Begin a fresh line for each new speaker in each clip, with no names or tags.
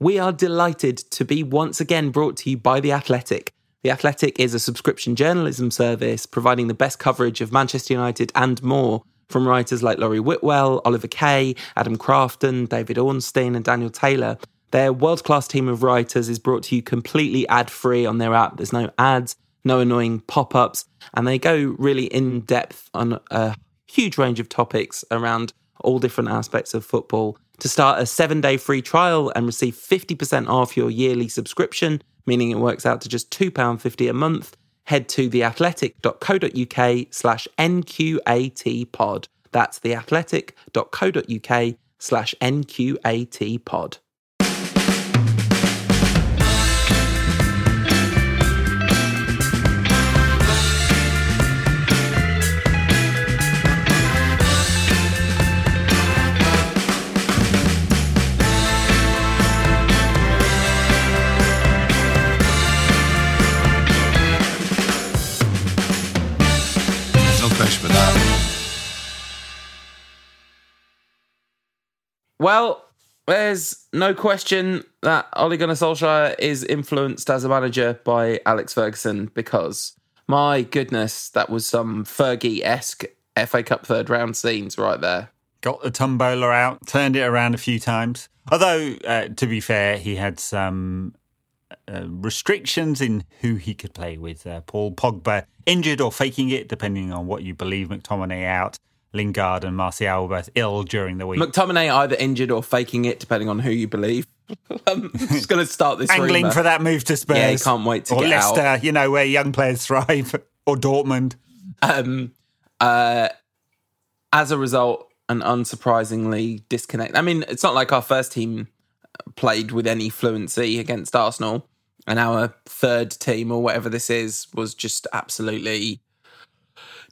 we are delighted to be once again brought to you by The Athletic. The Athletic is a subscription journalism service providing the best coverage of Manchester United and more from writers like Laurie Whitwell, Oliver Kay, Adam Crafton, David Ornstein, and Daniel Taylor. Their world class team of writers is brought to you completely ad free on their app. There's no ads, no annoying pop ups, and they go really in depth on a huge range of topics around all different aspects of football. To start a seven day free trial and receive 50% off your yearly subscription, meaning it works out to just £2.50 a month, head to theathletic.co.uk slash NQAT pod. That's theathletic.co.uk slash NQAT pod. Well, there's no question that Ole Gunnar Solskjaer is influenced as a manager by Alex Ferguson because, my goodness, that was some Fergie esque FA Cup third round scenes right there.
Got the tumbola out, turned it around a few times. Although, uh, to be fair, he had some uh, restrictions in who he could play with. Uh, Paul Pogba injured or faking it, depending on what you believe. McTominay out. Lingard and Martial were both ill during the week.
McTominay either injured or faking it, depending on who you believe. I'm just going to start this
Angling
rumour.
for that move to Spurs.
Yeah, can't wait to
or
get
Leicester,
out.
you know, where young players thrive. Or Dortmund.
um, uh, as a result, an unsurprisingly disconnect. I mean, it's not like our first team played with any fluency against Arsenal, and our third team or whatever this is was just absolutely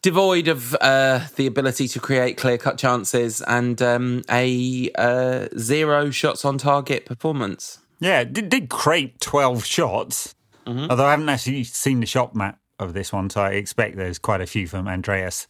devoid of uh, the ability to create clear cut chances and um, a uh, zero shots on target performance.
Yeah, did, did create 12 shots.
Mm-hmm.
Although I haven't actually seen the shot map of this one, so I expect there's quite a few from Andreas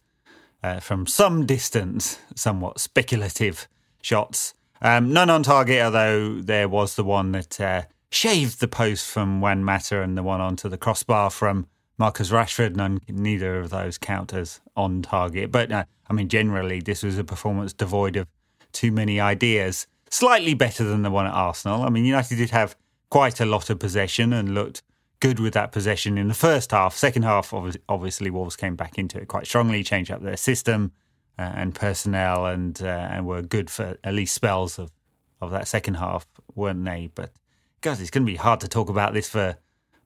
uh, from some distance, somewhat speculative shots. Um, none on target, although there was the one that uh, shaved the post from Juan Mata and the one onto the crossbar from Marcus Rashford. None, neither of those count as on target. But uh, I mean, generally, this was a performance devoid of too many ideas. Slightly better than the one at Arsenal. I mean, United did have quite a lot of possession and looked good with that possession in the first half. Second half, obvi- obviously, Wolves came back into it quite strongly, changed up their system uh, and personnel, and uh, and were good for at least spells of, of that second half, weren't they? But guys, it's going to be hard to talk about this for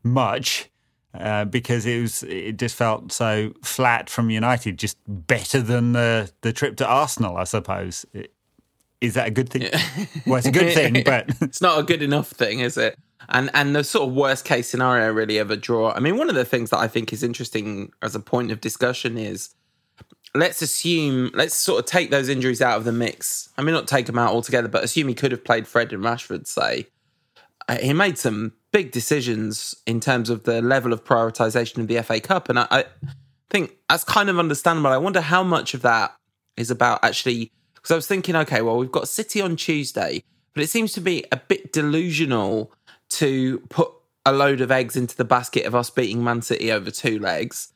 much. Uh, because it was, it just felt so flat from United, just better than the the trip to Arsenal, I suppose. Is that a good thing? Well, it's a good thing, but
it's not a good enough thing, is it? And and the sort of worst case scenario really of a draw. I mean, one of the things that I think is interesting as a point of discussion is let's assume let's sort of take those injuries out of the mix. I mean, not take them out altogether, but assume he could have played Fred and Rashford. Say Uh, he made some big decisions in terms of the level of prioritization of the FA Cup, and I, I think that's kind of understandable. I wonder how much of that is about actually because I was thinking, okay, well, we've got City on Tuesday, but it seems to be a bit delusional to put a load of eggs into the basket of us beating Man City over two legs.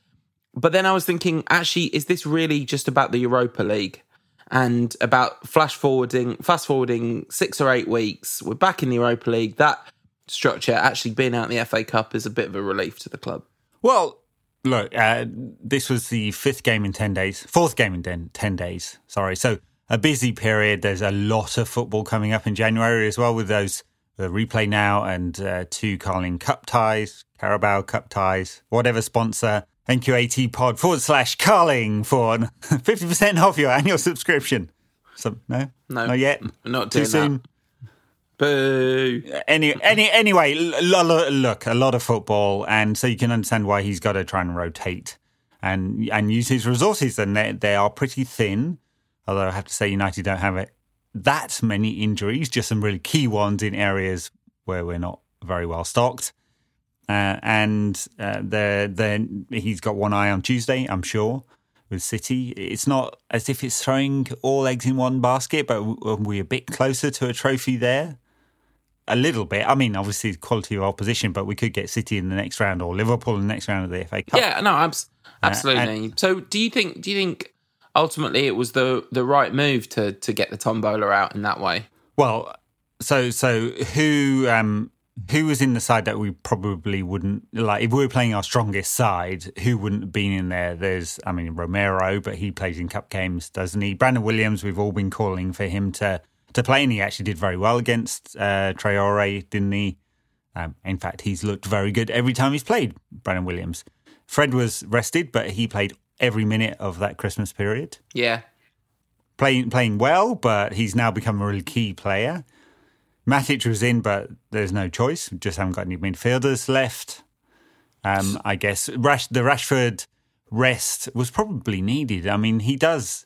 But then I was thinking, actually, is this really just about the Europa League and about flash forwarding, fast forwarding six or eight weeks? We're back in the Europa League. That structure, actually being out in the FA Cup, is a bit of a relief to the club.
Well, look, uh, this was the fifth game in 10 days, fourth game in 10, 10 days. Sorry. So a busy period. There's a lot of football coming up in January as well with those the replay now and uh, two Carling Cup ties, Carabao Cup ties, whatever sponsor. NQAT pod forward slash Carling for 50% off your annual subscription. So, no?
No.
Not yet?
Not
Too soon?
that. Boo.
Any, any, anyway, look, a lot of football, and so you can understand why he's got to try and rotate and and use his resources. And they they are pretty thin. Although I have to say, United don't have it that many injuries, just some really key ones in areas where we're not very well stocked. Uh, and uh, they're, he's got one eye on Tuesday, I'm sure, with City. It's not as if it's throwing all eggs in one basket, but w- are we a bit closer to a trophy there? A little bit. I mean, obviously, quality of opposition, but we could get City in the next round or Liverpool in the next round of the FA Cup.
Yeah, no, abs- absolutely. so, do you think? Do you think ultimately it was the the right move to to get the tombola out in that way?
Well, so so who um who was in the side that we probably wouldn't like if we were playing our strongest side? Who wouldn't have been in there? There's, I mean, Romero, but he plays in cup games, doesn't he? Brandon Williams, we've all been calling for him to to play, and he actually did very well against uh, Traore, didn't he? Um, in fact, he's looked very good every time he's played. Brandon Williams. Fred was rested, but he played every minute of that Christmas period.
Yeah,
playing playing well, but he's now become a really key player. Matic was in, but there's no choice. We just haven't got any midfielders left. Um, I guess Rash, the Rashford rest was probably needed. I mean, he does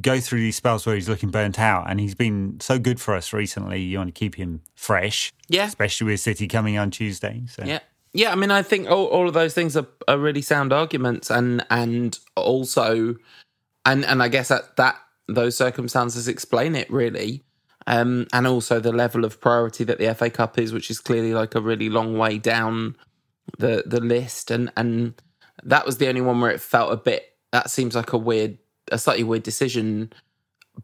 go through these spells where he's looking burnt out, and he's been so good for us recently. You want to keep him fresh,
yeah,
especially with City coming on Tuesday. So.
Yeah, yeah. I mean, I think all, all of those things are, are really sound arguments, and and also, and and I guess that that those circumstances explain it really um, and also the level of priority that the FA Cup is, which is clearly like a really long way down the the list, and and that was the only one where it felt a bit. That seems like a weird, a slightly weird decision,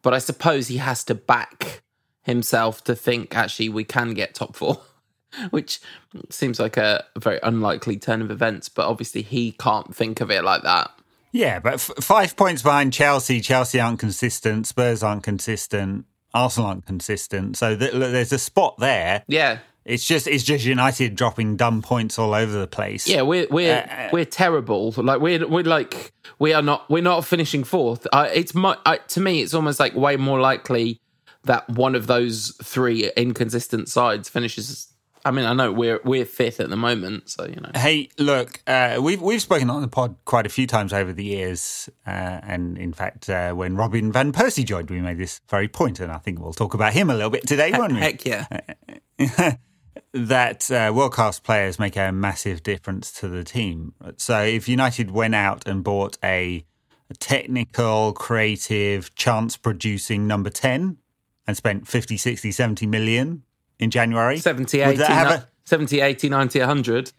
but I suppose he has to back himself to think actually we can get top four, which seems like a very unlikely turn of events. But obviously he can't think of it like that.
Yeah, but f- five points behind Chelsea. Chelsea aren't consistent. Spurs aren't consistent. Arsenal aren't consistent. So th- there's a spot there.
Yeah.
It's just it's just United dropping dumb points all over the place.
Yeah, we're we're uh, we're terrible. Like we're we're like we are not we're not finishing fourth. Uh, it's my uh, to me it's almost like way more likely that one of those three inconsistent sides finishes I mean, I know we're we're fifth at the moment, so you know.
Hey, look, uh, we've we've spoken on the pod quite a few times over the years, uh, and in fact, uh, when Robin van Persie joined, we made this very point, and I think we'll talk about him a little bit today, won't we?
Heck yeah.
that uh, world class players make a massive difference to the team. So if United went out and bought a, a technical, creative, chance producing number 10 and spent 50, 60, 70 million in January.
70, 80, a, 70, 80, 90, 100.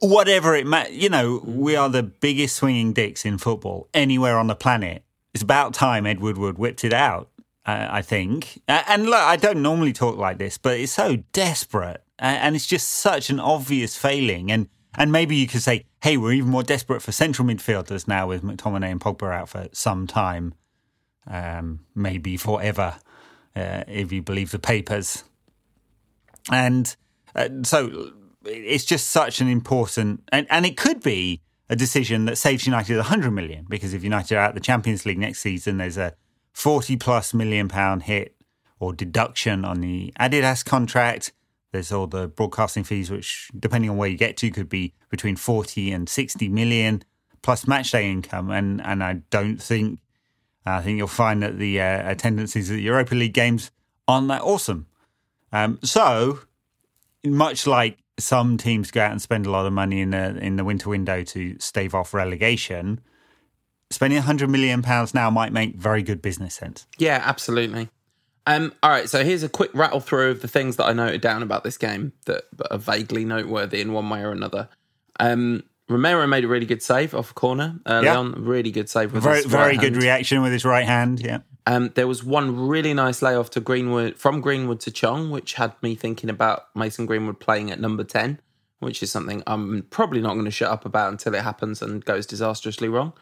Whatever it ma- you know, we are the biggest swinging dicks in football anywhere on the planet. It's about time Ed Woodward whipped it out, uh, I think. Uh, and look, I don't normally talk like this, but it's so desperate. And it's just such an obvious failing. And and maybe you could say, hey, we're even more desperate for central midfielders now with McTominay and Pogba out for some time, um, maybe forever, uh, if you believe the papers. And uh, so it's just such an important, and, and it could be a decision that saves United 100 million because if United are out the Champions League next season, there's a 40 plus million pound hit or deduction on the Adidas contract. There's all the broadcasting fees, which, depending on where you get to, could be between 40 and 60 million plus matchday income. And, and I don't think, I think you'll find that the uh, attendances at the Europa League games aren't that awesome. Um, so, much like some teams go out and spend a lot of money in the in the winter window to stave off relegation, spending hundred million pounds now might make very good business sense.
Yeah, absolutely. Um, all right, so here's a quick rattle through of the things that I noted down about this game that, are vaguely noteworthy in one way or another. Um, Romero made a really good save off a corner early yeah. on. Really good save with
very
his
very
right
good
hand.
reaction with his right hand. Yeah.
Um, there was one really nice layoff to Greenwood from Greenwood to Chong, which had me thinking about Mason Greenwood playing at number ten, which is something I'm probably not going to shut up about until it happens and goes disastrously wrong.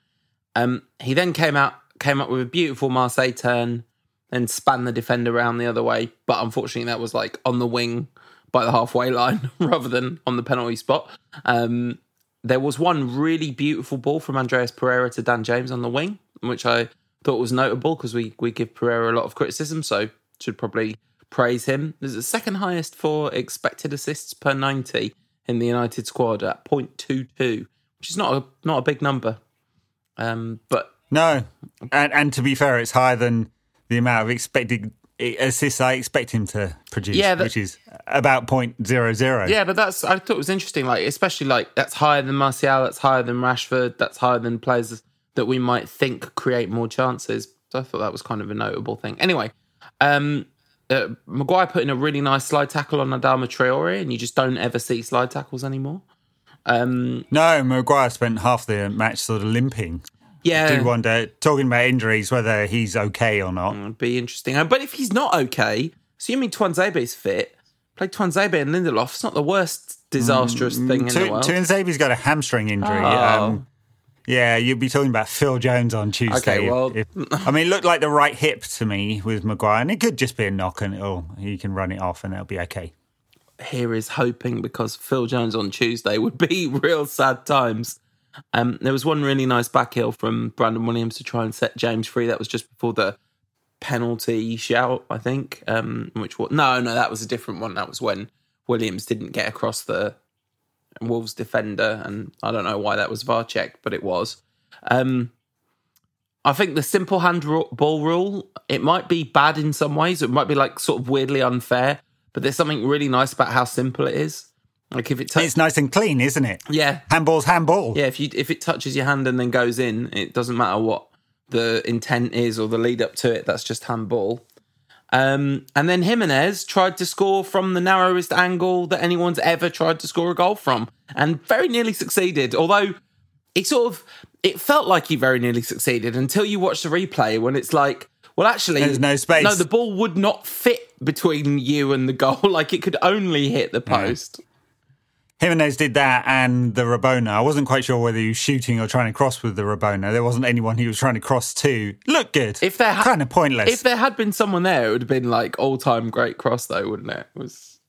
Um, he then came out came up with a beautiful Marseille turn, then span the defender around the other way, but unfortunately that was like on the wing by the halfway line rather than on the penalty spot. Um, there was one really beautiful ball from Andreas Pereira to Dan James on the wing, which I thought was notable because we we give Pereira a lot of criticism, so should probably praise him. There's the second highest for expected assists per 90 in the United squad at 0.22, which is not a not a big number. Um, but
no, and and to be fair, it's higher than the amount of expected assists I expect him to produce, yeah, that, which is about 0.00.
Yeah, but that's I thought it was interesting. Like especially like that's higher than Martial, that's higher than Rashford, that's higher than players that we might think create more chances. So I thought that was kind of a notable thing. Anyway, um, uh, Maguire put in a really nice slide tackle on Adama Traore, and you just don't ever see slide tackles anymore. Um,
No, Maguire spent half the match sort of limping.
Yeah, I
Do wonder, talking about injuries, whether he's okay or not.
It'd be interesting. But if he's not okay, assuming Tuanzebe's fit, play Tuanzebe and Lindelof. It's not the worst disastrous thing in the
Tu-
world.
Tuanzebe's got a hamstring injury.
Oh.
Um, yeah, you'd be talking about Phil Jones on Tuesday.
Okay, well-
if- I mean, it looked like the right hip to me with Maguire, and it could just be a knock, and it'll, he can run it off, and it'll be okay.
Here is hoping because Phil Jones on Tuesday would be real sad times. Um, there was one really nice back heel from Brandon Williams to try and set James free. That was just before the penalty shout, I think. Um, which was no, no, that was a different one. That was when Williams didn't get across the Wolves defender, and I don't know why that was VAR checked, but it was. Um, I think the simple hand ru- ball rule it might be bad in some ways. It might be like sort of weirdly unfair, but there's something really nice about how simple it is. Like if it touches,
It's nice and clean, isn't it?
yeah,
Handball's handball.
yeah. If you if it touches your hand and then goes in, it doesn't matter what the intent is or the lead up to it. That's just handball. Um, and then Jimenez tried to score from the narrowest angle that anyone's ever tried to score a goal from, and very nearly succeeded. Although it sort of it felt like he very nearly succeeded until you watch the replay when it's like, well, actually,
There's no space.
No, the ball would not fit between you and the goal. Like it could only hit the post.
Jimenez did that and the Rabona. I wasn't quite sure whether he was shooting or trying to cross with the Rabona. There wasn't anyone he was trying to cross to. Look good.
If there ha-
kind of pointless.
If there had been someone there, it would have been like all time great cross, though, wouldn't it? it was.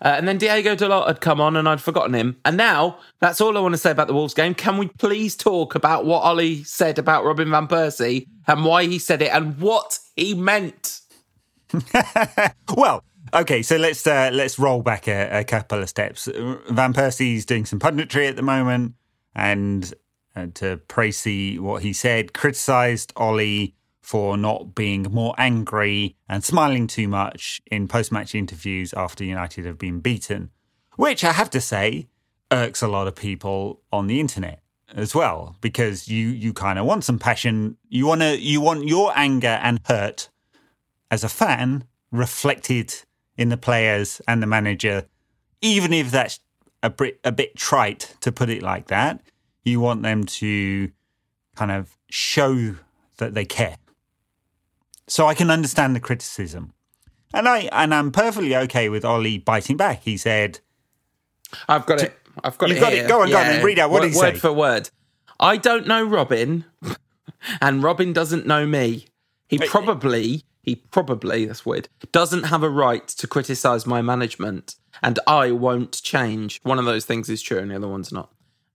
Uh, and then Diogo Dalot had come on, and I'd forgotten him. And now that's all I want to say about the Wolves game. Can we please talk about what Ollie said about Robin van Persie and why he said it and what he meant?
Well, okay, so let's uh, let's roll back a, a couple of steps. Van Persie's doing some punditry at the moment, and uh, to praise what he said, criticised Ollie for not being more angry and smiling too much in post-match interviews after United have been beaten, which I have to say irks a lot of people on the internet as well because you you kind of want some passion you want to you want your anger and hurt as a fan reflected in the players and the manager, even if that's a bit, a bit trite to put it like that. You want them to kind of show that they care. So I can understand the criticism. And I and I'm perfectly okay with Ollie biting back. He said,
I've got it. I've got
You've
it.
got it. Go on, go on, read out. What
word,
he
Word
say?
for word. I don't know Robin, and Robin doesn't know me. He probably, he probably, that's weird, doesn't have a right to criticise my management, and I won't change. One of those things is true, and the other one's not.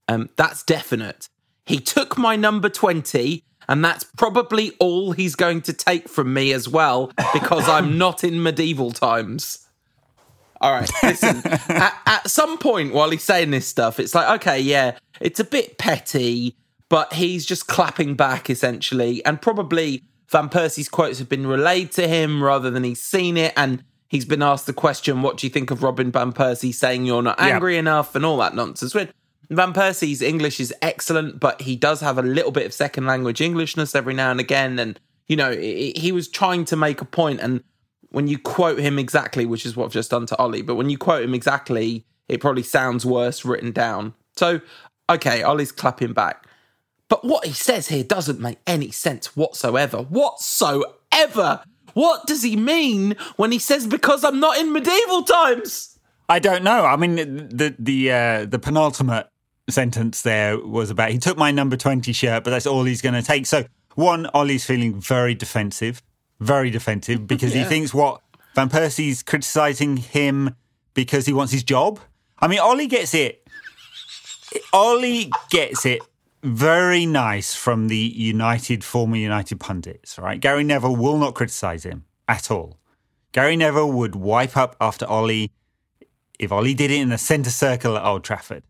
Um, that's definite. He took my number 20, and that's probably all he's going to take from me as well, because I'm not in medieval times. All right, listen. at, at some point while he's saying this stuff, it's like, okay, yeah, it's a bit petty, but he's just clapping back essentially. And probably Van Persie's quotes have been relayed to him rather than he's seen it. And he's been asked the question, what do you think of Robin Van Persie saying you're not angry enough and all that nonsense? When Van Persie's English is excellent, but he does have a little bit of second language Englishness every now and again. And, you know, he he was trying to make a point. point and when you quote him exactly, which is what I've just done to Ollie, but when you quote him exactly, it probably sounds worse written down. So, okay, Ollie's clapping back. But what he says here doesn't make any sense whatsoever. Whatsoever. What does he mean when he says, because I'm not in medieval times?
I don't know. I mean, the the uh, the penultimate sentence there was about he took my number twenty shirt, but that's all he's going to take. So one, Ollie's feeling very defensive, very defensive because he thinks what Van Persie's criticizing him because he wants his job. I mean, Ollie gets it. Ollie gets it very nice from the United former United pundits. Right, Gary Neville will not criticize him at all. Gary Neville would wipe up after Ollie if Ollie did it in the centre circle at Old Trafford.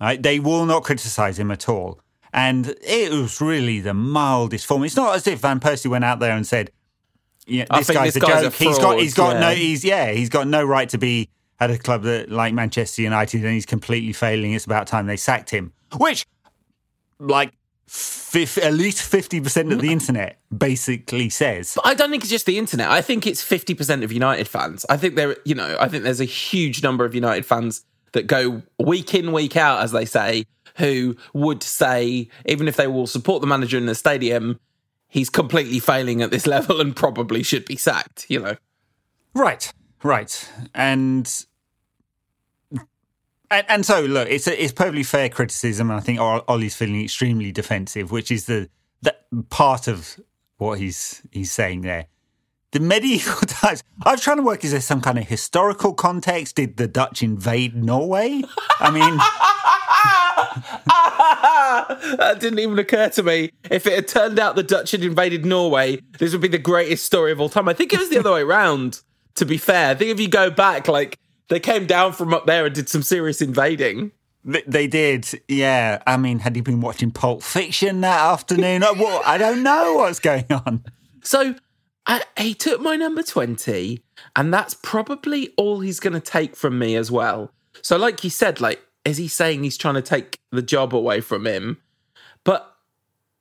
Right? They will not criticise him at all. And it was really the mildest form. It's not as if Van Persie went out there and said, yeah, this guy's
this
a
guy's
joke.
a
he's got he's got
yeah.
no he's yeah, he's got no right to be at a club that like Manchester United and he's completely failing. It's about time they sacked him. Which like fif- at least fifty percent of the mm. internet basically says.
But I don't think it's just the internet. I think it's 50% of United fans. I think there, you know, I think there's a huge number of United fans that go week in, week out, as they say, who would say, even if they will support the manager in the stadium, he's completely failing at this level and probably should be sacked, you know.
Right, right, and and, and so look, it's a, it's perfectly fair criticism. And I think Ollie's feeling extremely defensive, which is the that part of what he's he's saying there. The medieval times. I was trying to work. Is there some kind of historical context? Did the Dutch invade Norway? I mean,
that didn't even occur to me. If it had turned out the Dutch had invaded Norway, this would be the greatest story of all time. I think it was the other way around. To be fair, I think if you go back, like they came down from up there and did some serious invading.
They, did, yeah. I mean, had he been watching Pulp Fiction that afternoon? what? I don't know what's going on.
So I, he took my number 20, and that's probably all he's going to take from me as well. So, like you said, like, is he saying he's trying to take the job away from him? But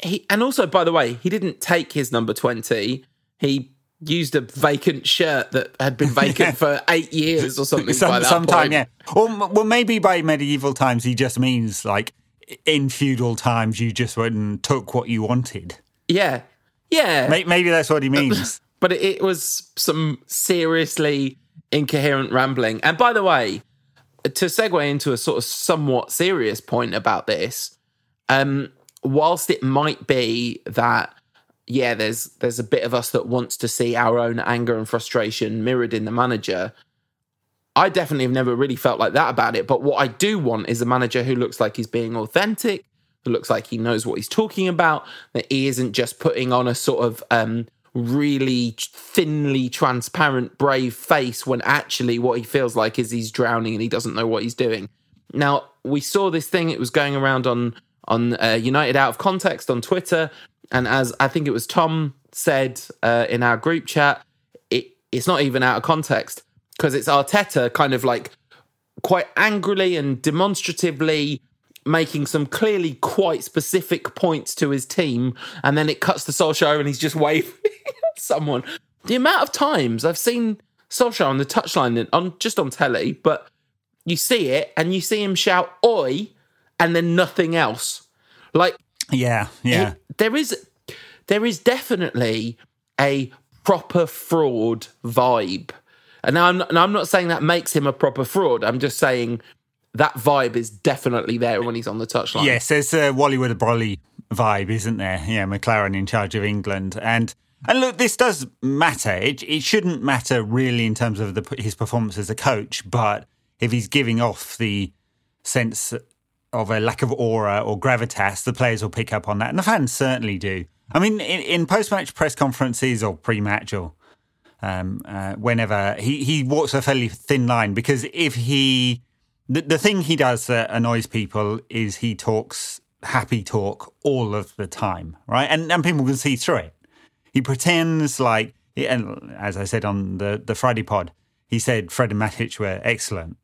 he, and also, by the way, he didn't take his number 20. He used a vacant shirt that had been vacant for eight years or something. Some, by that sometime, point. yeah.
Well, well, maybe by medieval times he just means like in feudal times you just went and took what you wanted.
Yeah, yeah.
Maybe that's what he means.
But it was some seriously incoherent rambling. And by the way, to segue into a sort of somewhat serious point about this, um, whilst it might be that yeah, there's there's a bit of us that wants to see our own anger and frustration mirrored in the manager. I definitely have never really felt like that about it. But what I do want is a manager who looks like he's being authentic, who looks like he knows what he's talking about, that he isn't just putting on a sort of um, really thinly transparent, brave face when actually what he feels like is he's drowning and he doesn't know what he's doing. Now, we saw this thing, it was going around on on uh, United Out of Context on Twitter and as I think it was Tom said uh, in our group chat, it, it's not even out of context because it's Arteta kind of like quite angrily and demonstratively making some clearly quite specific points to his team, and then it cuts to Solskjaer and he's just waving at someone. The amount of times I've seen Solskjaer on the touchline on just on telly, but you see it and you see him shout "Oi!" and then nothing else. Like
yeah, yeah.
It, there is there is definitely a proper fraud vibe. And I'm and I'm not saying that makes him a proper fraud. I'm just saying that vibe is definitely there when he's on the touchline.
Yes, there's a Wally with a Brolly vibe, isn't there? Yeah, McClaren in charge of England, and and look, this does matter. It it shouldn't matter really in terms of the, his performance as a coach, but if he's giving off the sense of a lack of aura or gravitas, the players will pick up on that, and the fans certainly do. I mean, in, in post-match press conferences or pre-match or um, uh, whenever he he walks a fairly thin line because if he the, the thing he does that annoys people is he talks happy talk all of the time, right? And and people can see through it. He pretends like, and as I said on the the Friday pod, he said Fred and Matic were excellent.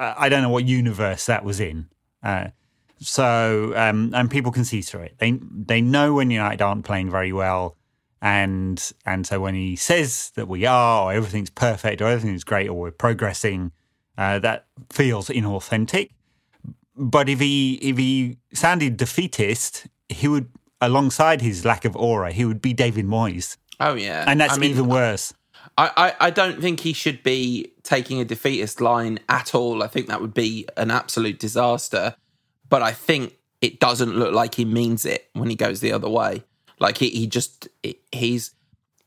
I don't know what universe that was in. Uh, so um, and people can see through it. They they know when United aren't playing very well, and and so when he says that we are, or everything's perfect, or everything's great, or we're progressing, uh, that feels inauthentic. But if he if he sounded defeatist, he would alongside his lack of aura, he would be David Moyes.
Oh yeah,
and that's I mean, even worse.
I, I, don't think he should be taking a defeatist line at all. I think that would be an absolute disaster. But I think it doesn't look like he means it when he goes the other way. Like he, he just he's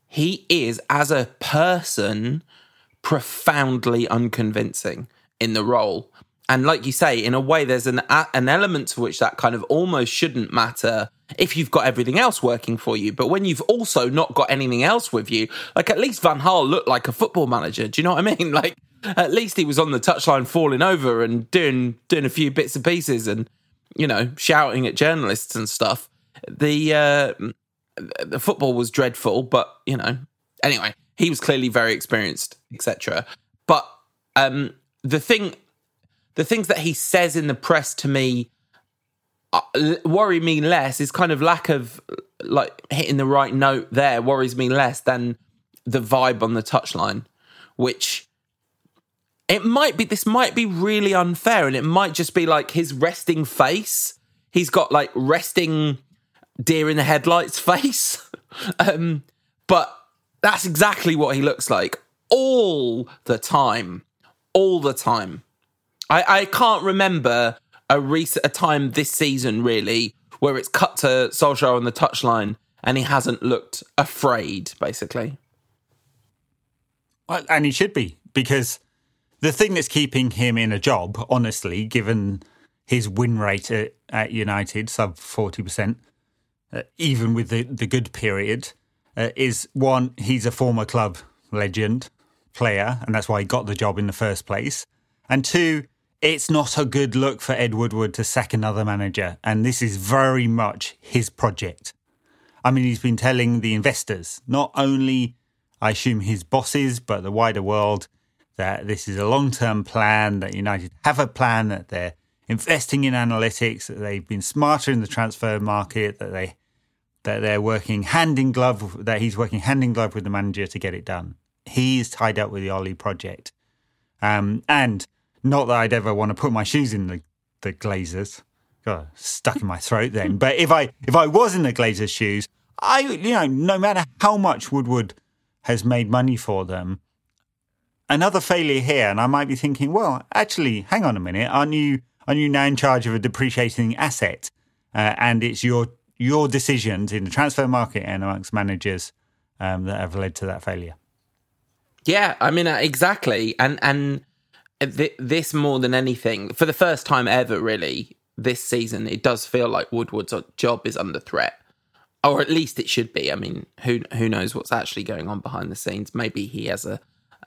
he is as a person profoundly unconvincing in the role. And like you say, in a way, there's an an element to which that kind of almost shouldn't matter if you've got everything else working for you. But when you've also not got anything else with you, like at least Van Gaal looked like a football manager. Do you know what I mean? Like at least he was on the touchline falling over and doing doing a few bits and pieces and you know shouting at journalists and stuff. The uh, the football was dreadful, but you know anyway, he was clearly very experienced, etc. But um, the thing, the things that he says in the press to me uh, worry me less is kind of lack of like hitting the right note there worries me less than the vibe on the touchline, which it might be. This might be really unfair, and it might just be like his resting face. He's got like resting deer in the headlights face, um, but that's exactly what he looks like all the time, all the time. I, I can't remember a recent a time this season really where it's cut to Solskjaer on the touchline and he hasn't looked afraid, basically.
Well, and he should be because the thing that's keeping him in a job, honestly, given his win rate at, at United, sub forty percent, uh, even with the the good period, uh, is one he's a former club legend player, and that's why he got the job in the first place, and two it's not a good look for Ed Woodward to sack another manager, and this is very much his project. I mean, he's been telling the investors, not only, I assume, his bosses, but the wider world, that this is a long term plan, that United have a plan, that they're investing in analytics, that they've been smarter in the transfer market, that they that they're working hand in glove, that he's working hand in glove with the manager to get it done. He's tied up with the Ollie project. Um, and not that I'd ever want to put my shoes in the, the Glazers. God, stuck in my throat then. But if I if I was in the Glazers' shoes, I you know, no matter how much Woodward has made money for them, another failure here, and I might be thinking, well, actually, hang on a minute, aren't you aren't you now in charge of a depreciating asset? Uh, and it's your your decisions in the transfer market and amongst managers um, that have led to that failure.
Yeah, I mean uh, exactly, and and this more than anything, for the first time ever, really, this season, it does feel like Woodward's job is under threat, or at least it should be. I mean, who who knows what's actually going on behind the scenes? Maybe he has a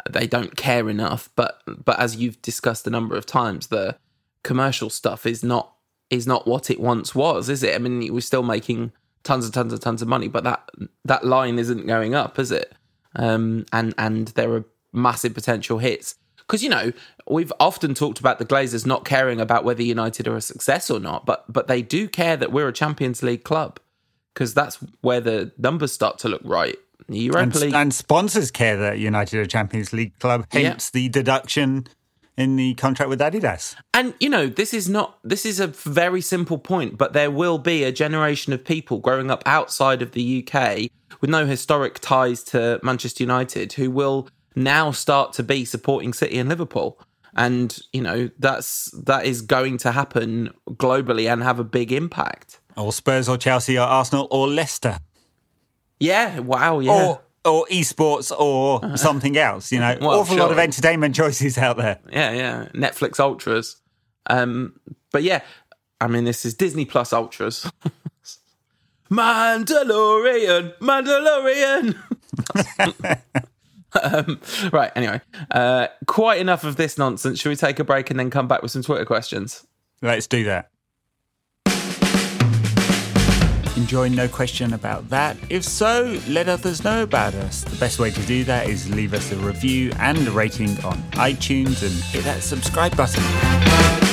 they don't care enough, but but as you've discussed a number of times, the commercial stuff is not is not what it once was, is it? I mean, we're still making tons and tons and tons of money, but that that line isn't going up, is it? Um, and and there are massive potential hits because you know we've often talked about the Glazers not caring about whether United are a success or not, but but they do care that we're a Champions League club because that's where the numbers start to look right.
Europa and, League and sponsors care that United are a Champions League club, hence yeah. the deduction in the contract with Adidas.
And you know, this is not this is a very simple point, but there will be a generation of people growing up outside of the UK with no historic ties to Manchester United who will now start to be supporting City and Liverpool. And, you know, that's that is going to happen globally and have a big impact.
Or Spurs or Chelsea or Arsenal or Leicester.
Yeah, wow, yeah.
Or or esports or something else, you know. well, awful sure. lot of entertainment choices out there.
Yeah, yeah. Netflix Ultras. Um, but yeah, I mean this is Disney Plus Ultras. Mandalorian, Mandalorian. um, right, anyway, uh, quite enough of this nonsense. Should we take a break and then come back with some Twitter questions?
Let's do that. Enjoying no question about that? If so, let others know about us. The best way to do that is leave us a review and a rating on iTunes and hit that subscribe button.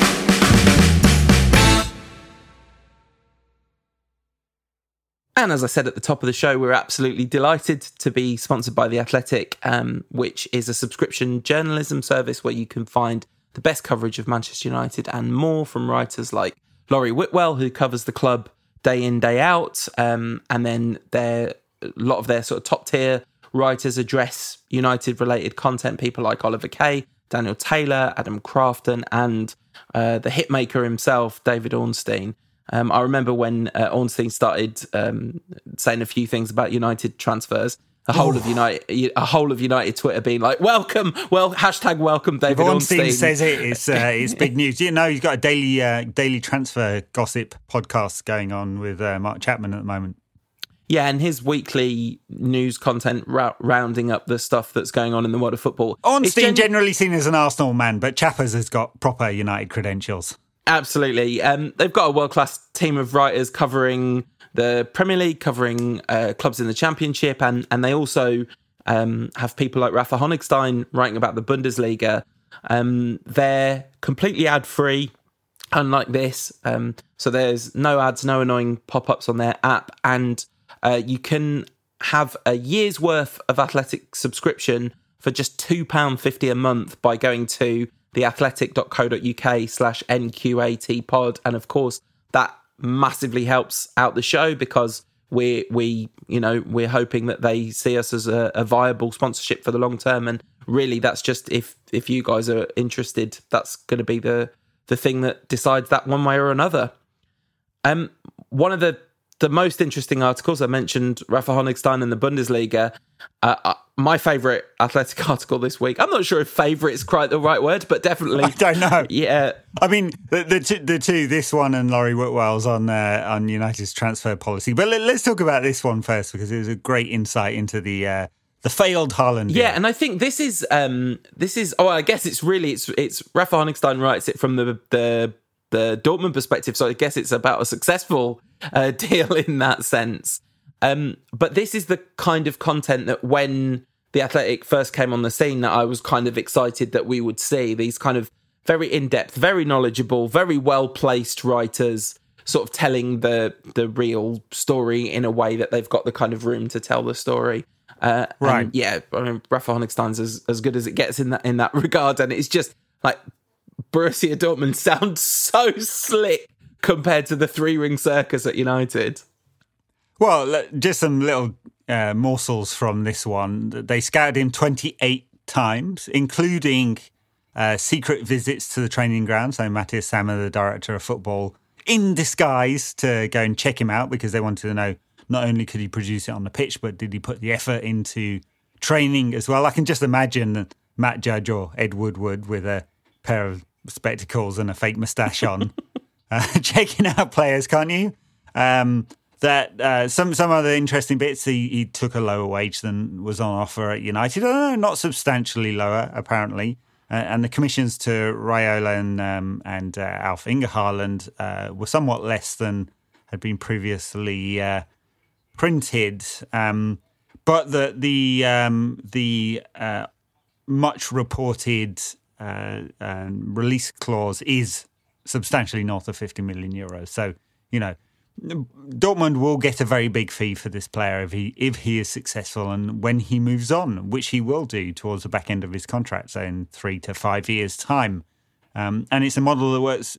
And as I said at the top of the show, we're absolutely delighted to be sponsored by The Athletic, um, which is a subscription journalism service where you can find the best coverage of Manchester United and more from writers like Laurie Whitwell, who covers the club day in, day out. Um, and then their, a lot of their sort of top tier writers address United related content, people like Oliver Kay, Daniel Taylor, Adam Crafton, and uh, the hitmaker himself, David Ornstein. Um, I remember when uh, Ornstein started um, saying a few things about United transfers. A whole of United, a whole of United Twitter being like, "Welcome, well, hashtag welcome, David if Ornstein."
Ornstein says it, it's uh, it's big news. You know, he's got a daily uh, daily transfer gossip podcast going on with uh, Mark Chapman at the moment.
Yeah, and his weekly news content ra- rounding up the stuff that's going on in the world of football.
Ornstein gen- generally seen as an Arsenal man, but Chappers has got proper United credentials.
Absolutely. Um, they've got a world class team of writers covering the Premier League, covering uh, clubs in the Championship, and, and they also um, have people like Rafa Honigstein writing about the Bundesliga. Um, they're completely ad free. unlike this. Um, so there's no ads, no annoying pop ups on their app, and uh, you can have a year's worth of athletic subscription for just £2.50 a month by going to theathletic.co.uk slash NQAT pod. And of course, that massively helps out the show because we we you know we're hoping that they see us as a, a, viable sponsorship for the long term and really that's just if if you guys are interested that's going to be the the thing that decides that one way or another um one of the the most interesting articles I mentioned Rafa Honigstein in the Bundesliga. Uh, uh, my favourite athletic article this week. I'm not sure if favourite is quite the right word, but definitely. I
don't know.
Yeah.
I mean, the, the, two, the two, this one and Laurie Whitwell's on uh, on United's transfer policy. But let, us talk about this one first because it was a great insight into the. Uh, the failed Haaland.
Yeah, and I think this is um this is oh I guess it's really it's it's Rafa Honigstein writes it from the the the Dortmund perspective, so I guess it's about a successful uh, deal in that sense. Um, but this is the kind of content that when the Athletic first came on the scene, that I was kind of excited that we would see these kind of very in depth, very knowledgeable, very well placed writers sort of telling the the real story in a way that they've got the kind of room to tell the story. Uh,
right.
yeah. I mean, Rafa Honigstein's as, as good as it gets in that in that regard, and it's just like Borussia Dortmund sounds so slick compared to the three ring circus at United.
Well, just some little uh, morsels from this one. They scouted him 28 times, including uh, secret visits to the training ground. So Matthias Sammer, the director of football, in disguise to go and check him out because they wanted to know not only could he produce it on the pitch, but did he put the effort into training as well? I can just imagine Matt Judge or Ed Woodward with a pair of spectacles and a fake moustache on, uh, checking out players, can't you? Um, that uh, some some other interesting bits. He, he took a lower wage than was on offer at United. Oh, not substantially lower, apparently. Uh, and the commissions to Raiola and um, and uh, Alf Inge Haaland uh, were somewhat less than had been previously uh, printed. Um, but the the um, the uh, much reported uh, release clause is substantially north of 50 million euros. So, you know, Dortmund will get a very big fee for this player if he if he is successful and when he moves on, which he will do towards the back end of his contract, so in three to five years' time. Um, and it's a model that works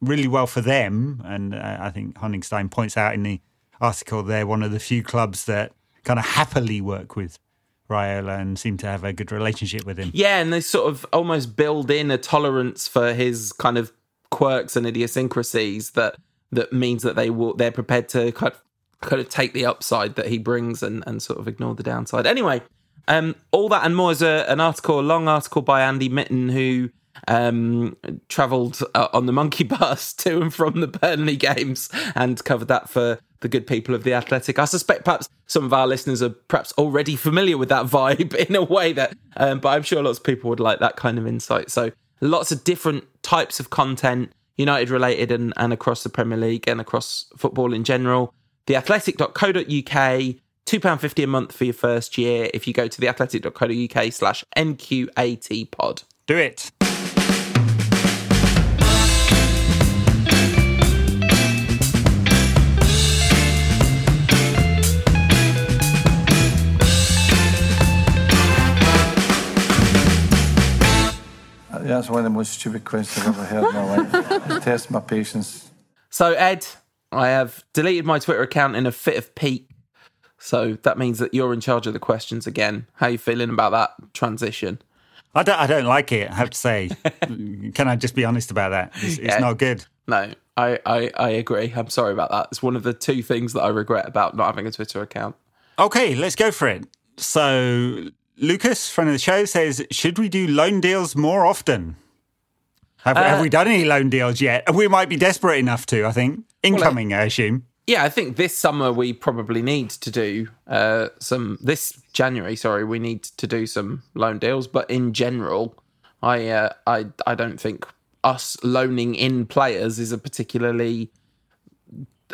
really well for them. And uh, I think Honigstein points out in the article they're one of the few clubs that kind of happily work with Raiola and seem to have a good relationship with him.
Yeah, and they sort of almost build in a tolerance for his kind of quirks and idiosyncrasies that that means that they will they're prepared to kind of, kind of take the upside that he brings and, and sort of ignore the downside. Anyway, um, all that and more is a, an article, a long article by Andy Mitten who um, travelled uh, on the monkey bus to and from the Burnley games and covered that for the good people of the Athletic. I suspect perhaps some of our listeners are perhaps already familiar with that vibe in a way that, um, but I'm sure lots of people would like that kind of insight. So lots of different types of content, United related and, and across the Premier League and across football in general. Theathletic.co.uk, £2.50 a month for your first year if you go to theathletic.co.uk slash NQAT pod.
Do it.
That's one of the most stupid questions I've ever heard in my life. Test my patience.
So, Ed, I have deleted my Twitter account in a fit of pique. So that means that you're in charge of the questions again. How are you feeling about that transition?
I don't, I don't like it, I have to say. Can I just be honest about that? It's, yeah. it's not good.
No, I, I, I agree. I'm sorry about that. It's one of the two things that I regret about not having a Twitter account.
Okay, let's go for it. So Lucas, friend of the show, says, should we do loan deals more often? Have, uh, have we done any loan deals yet? We might be desperate enough to, I think. Incoming, well, I, I assume.
Yeah, I think this summer we probably need to do uh, some. This January, sorry, we need to do some loan deals. But in general, I uh, I I don't think us loaning in players is a particularly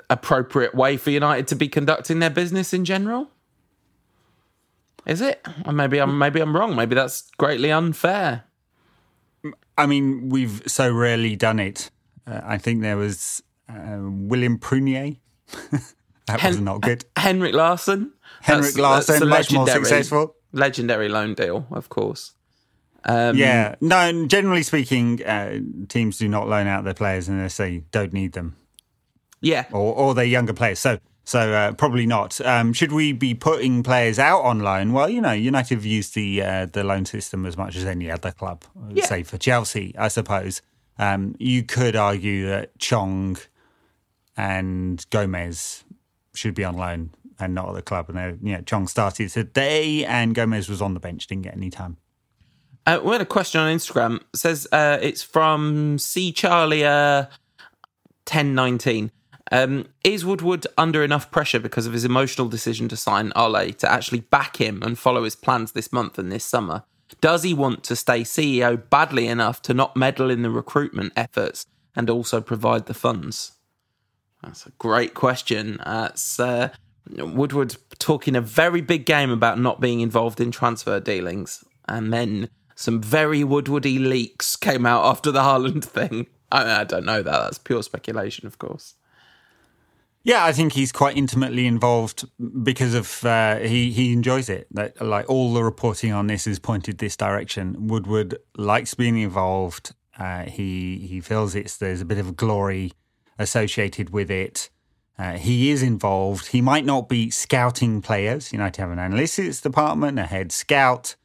appropriate way for United to be conducting their business in general. Is it? Maybe I'm maybe I'm wrong. Maybe that's greatly unfair.
I mean, we've so rarely done it Uh, I think there was uh, William Prunier. that Hen- was not good.
Henrik Larsson.
Henrik Larsson, much more successful.
Legendary loan deal, of course.
Um, yeah, no. Generally speaking, uh, teams do not loan out their players unless they don't need them.
Yeah,
or or their younger players. So so uh, probably not. Um, should we be putting players out on loan? Well, you know, United have used the uh, the loan system as much as any other club. Yeah. Say for Chelsea, I suppose. Um, you could argue that Chong and Gomes should be on loan and not at the club. And you know, Chong started today, and Gomes was on the bench, didn't get any time.
Uh, we had a question on Instagram. It says uh, it's from C Charlie uh, ten nineteen. Um, is Woodward under enough pressure because of his emotional decision to sign Ole to actually back him and follow his plans this month and this summer? Does he want to stay CEO badly enough to not meddle in the recruitment efforts and also provide the funds? That's a great question. That's uh, Woodward talking a very big game about not being involved in transfer dealings, and then some very Woodwardy leaks came out after the Haaland thing. I, I don't know that. That's pure speculation, of course.
Yeah, I think he's quite intimately involved because of uh, he he enjoys it. That, like all the reporting on this is pointed this direction. Woodward likes being involved. Uh, he he feels it's there's a bit of glory associated with it. Uh, he is involved. He might not be scouting players. To have an analytics department, a head scout,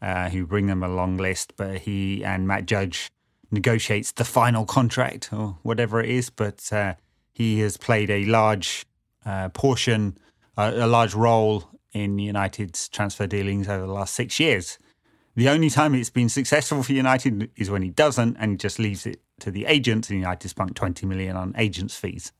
uh, who bring them a long list. But he and Matt Judge negotiates the final contract or whatever it is. But uh, he has played a large uh, portion, uh, a large role in United's transfer dealings over the last six years. The only time it's been successful for United is when he doesn't, and he just leaves it to the agents, and United spent 20 million on agents' fees.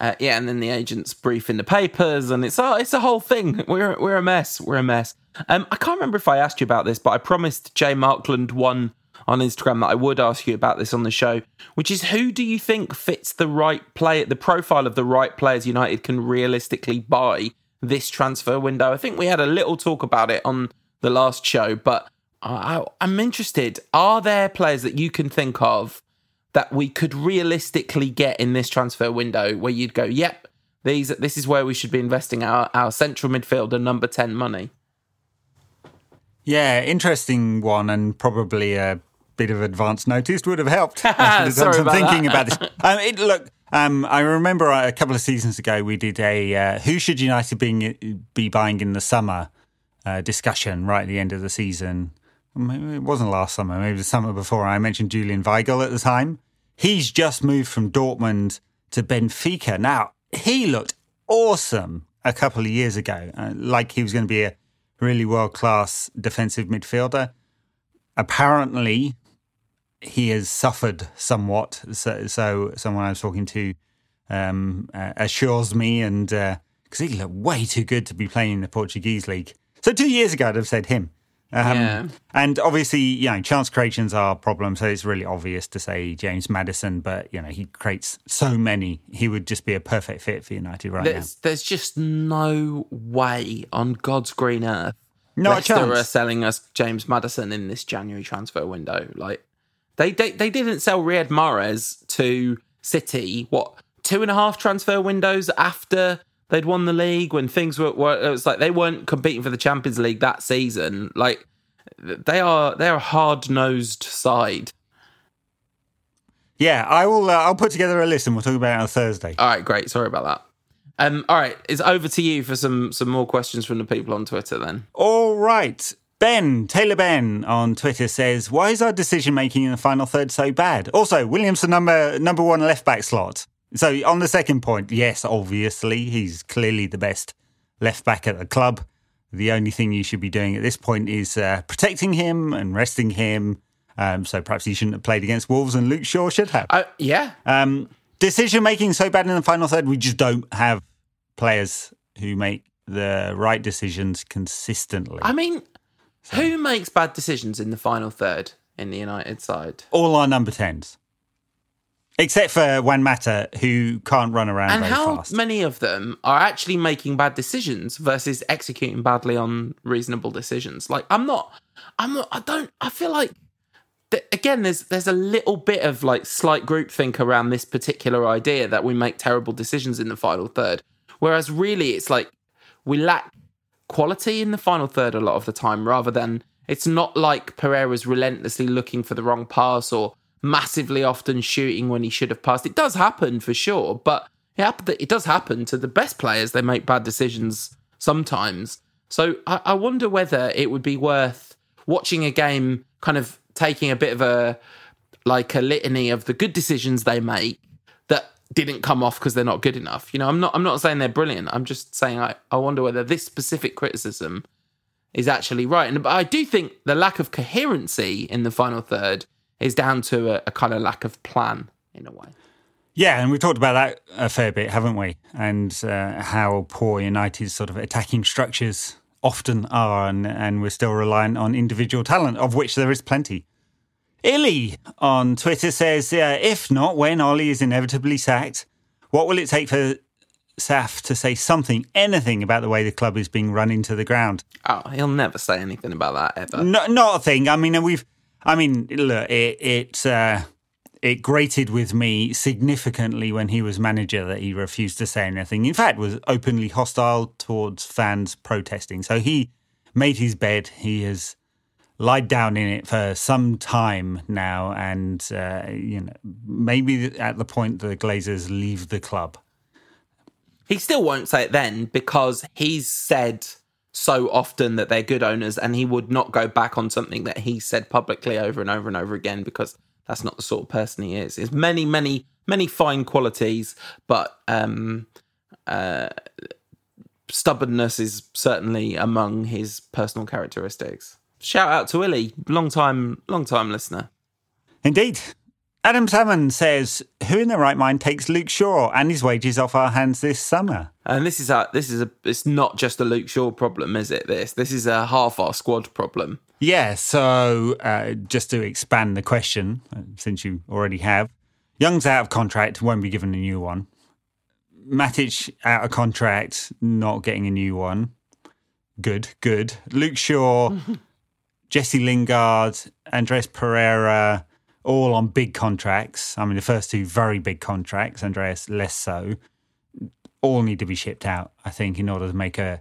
Uh, yeah, and then the agents brief in the papers, and it's oh, it's a whole thing. We're we're a mess. We're a mess. Um, I can't remember if I asked you about this, but I promised Jay Markland one on Instagram that I would ask you about this on the show, which is who do you think fits the right player, the profile of the right players United can realistically buy this transfer window? I think we had a little talk about it on the last show, but I, I'm interested. Are there players that you can think of that we could realistically get in this transfer window where you'd go, yep, these this is where we should be investing our, our central midfielder number 10 money?
Yeah, interesting one, and probably a bit of advance notice would have helped. I should have done some thinking that. about this. Um, it, look, um, I remember a couple of seasons ago we did a uh, who should United be, be buying in the summer uh, discussion right at the end of the season. Maybe it wasn't last summer, maybe the summer before. I mentioned Julian Weigl at the time. He's just moved from Dortmund to Benfica. Now, he looked awesome a couple of years ago, uh, like he was going to be a really world class defensive midfielder. Apparently, he has suffered somewhat. So, so someone I was talking to um, uh, assures me, and because uh, he looked way too good to be playing in the Portuguese league. So two years ago, I'd have said him. Um, yeah. And obviously, you know, chance creations are a problem. So it's really obvious to say James Maddison, but you know, he creates so many. He would just be a perfect fit for United right
there's,
now.
There's just no way on God's green earth.
No
Leicester
chance.
are selling us James Maddison in this January transfer window. Like they, they they didn't sell Riyad Mahrez to City. What two and a half transfer windows after they'd won the league when things were, were it was like they weren't competing for the Champions League that season. Like they are they're a hard nosed side.
Yeah, I will. Uh, I'll put together a list and we'll talk about it on Thursday.
All right, great. Sorry about that. Um, all right, it's over to you for some some more questions from the people on Twitter. Then,
all right. Ben, Taylor Ben on Twitter says, Why is our decision making in the final third so bad? Also, Williamson number number one left back slot. So on the second point, yes, obviously, he's clearly the best left back at the club. The only thing you should be doing at this point is uh, protecting him and resting him. Um, so perhaps he shouldn't have played against Wolves and Luke Shaw should have.
Uh, yeah.
Um, decision making so bad in the final third, we just don't have players who make the right decisions consistently.
I mean, so. Who makes bad decisions in the final third in the United side?
All our number 10s. Except for Juan Mata, who can't run around
and
very
how
fast.
many of them are actually making bad decisions versus executing badly on reasonable decisions? Like, I'm not, I'm not, I don't, I feel like, the, again, there's there's a little bit of like slight groupthink around this particular idea that we make terrible decisions in the final third, whereas really it's like we lack quality in the final third a lot of the time, rather than it's not like Pereira's relentlessly looking for the wrong pass or massively often shooting when he should have passed. It does happen for sure, but it does happen to the best players. They make bad decisions sometimes. So I wonder whether it would be worth watching a game, kind of taking a bit of a like a litany of the good decisions they make that didn't come off because they're not good enough. You know, I'm not I'm not saying they're brilliant. I'm just saying I, I wonder whether this specific criticism is actually right. And but I do think the lack of coherency in the final third is down to a, a kind of lack of plan in a way.
Yeah, and we talked about that a fair bit, haven't we? And uh, how poor United's sort of attacking structures often are, and, and we're still reliant on individual talent, of which there is plenty. Illy on Twitter says, uh, if not, when Ole is inevitably sacked, what will it take for Saf to say something, anything about the way the club is being run into the ground?
Oh, he'll never say anything about that ever.
No, not a thing. I mean, we've, I mean, look, it, it uh, it grated with me significantly when he was manager that he refused to say anything. In fact, was openly hostile towards fans protesting. So he made his bed. He has lied down in it for some time now, and uh, you know maybe at the point the Glazers leave the club.
He still won't say it then because he's said so often that they're good owners, and he would not go back on something that he said publicly over and over and over again because that's not the sort of person he is. There's many, many, many fine qualities, but um, uh, stubbornness is certainly among his personal characteristics. Shout out to Willie, long time, long time listener.
Indeed. Adam Salmon says, "Who in their right mind takes Luke Shaw and his wages off our hands this summer?"
And this is a this is a it's not just a Luke Shaw problem, is it? This this is a half our squad problem.
Yeah. So uh, just to expand the question, uh, since you already have, Young's out of contract, won't be given a new one. Matic out of contract, not getting a new one. Good, good. Luke Shaw, Jesse Lingard, Andreas Pereira all on big contracts. I mean, the first two very big contracts, Andreas less so, all need to be shipped out, I think, in order to make a,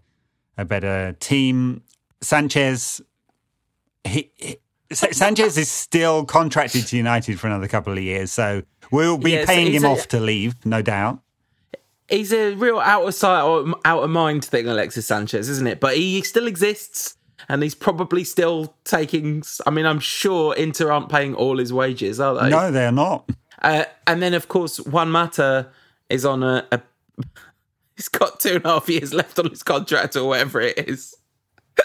a better team. Sanchez, he, he Sanchez is still contracted to United for another couple of years, so we'll be yes, paying him a, off to leave, no doubt.
He's a real out of sight or out of mind thing, Alexis Sanchez, isn't it? But he still exists and he's probably still taking. I mean, I'm sure Inter aren't paying all his wages, are they?
No, they're not.
Uh, and then, of course, Juan Mata is on a, a. He's got two and a half years left on his contract, or whatever it is.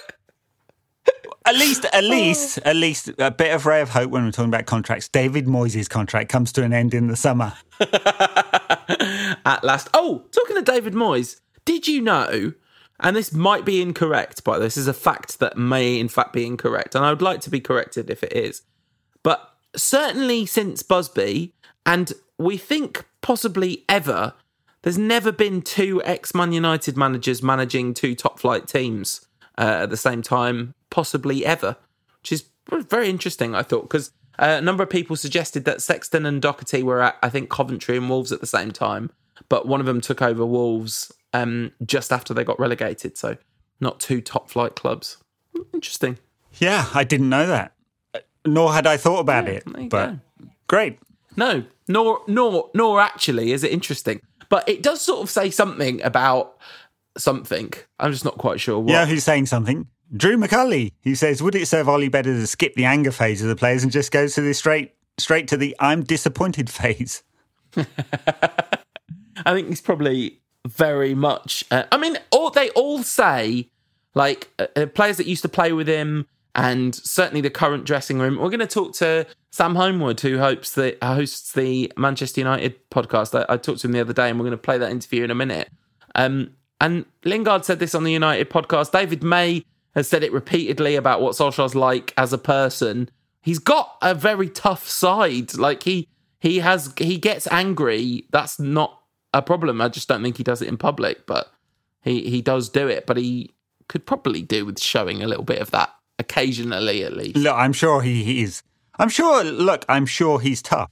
at least, at least, at least a bit of ray of hope when we're talking about contracts. David Moyes' contract comes to an end in the summer.
at last. Oh, talking to David Moyes, did you know and this might be incorrect, but this is a fact that may in fact be incorrect, and I would like to be corrected if it is. But certainly since Busby, and we think possibly ever, there's never been two ex Man United managers managing two top flight teams uh, at the same time, possibly ever, which is very interesting, I thought, because uh, a number of people suggested that Sexton and Docherty were at, I think, Coventry and Wolves at the same time, but one of them took over Wolves um, just after they got relegated. So not two top flight clubs. Interesting.
Yeah, I didn't know that. Nor had I thought about yeah, it. But go. great.
No, nor nor nor actually is it interesting. But it does sort of say something about something. I'm just not quite sure what.
Yeah, who's saying something? Drew McCulley. He says, "Would it serve Ole better to skip the anger phase of the players and just go to the straight straight to the I'm disappointed phase?"
I think he's probably very much. Uh, I mean, all they all say like uh, uh, players that used to play with him, and certainly the current dressing room. We're going to talk to Sam Homewood, who hopes that hosts the Manchester United podcast. I, I, talked to him the other day, and we're going to play that interview in a minute. Um, and Lingard said this on the United podcast. David May has said it repeatedly about what Solskjaer's like as a person. He's got a very tough side. Like he he has he gets angry. That's not a problem. I just don't think he does it in public, but he he does do it. But he could probably do with showing a little bit of that occasionally, at least.
Look, I'm sure he, he is. I'm sure. Look, I'm sure he's tough.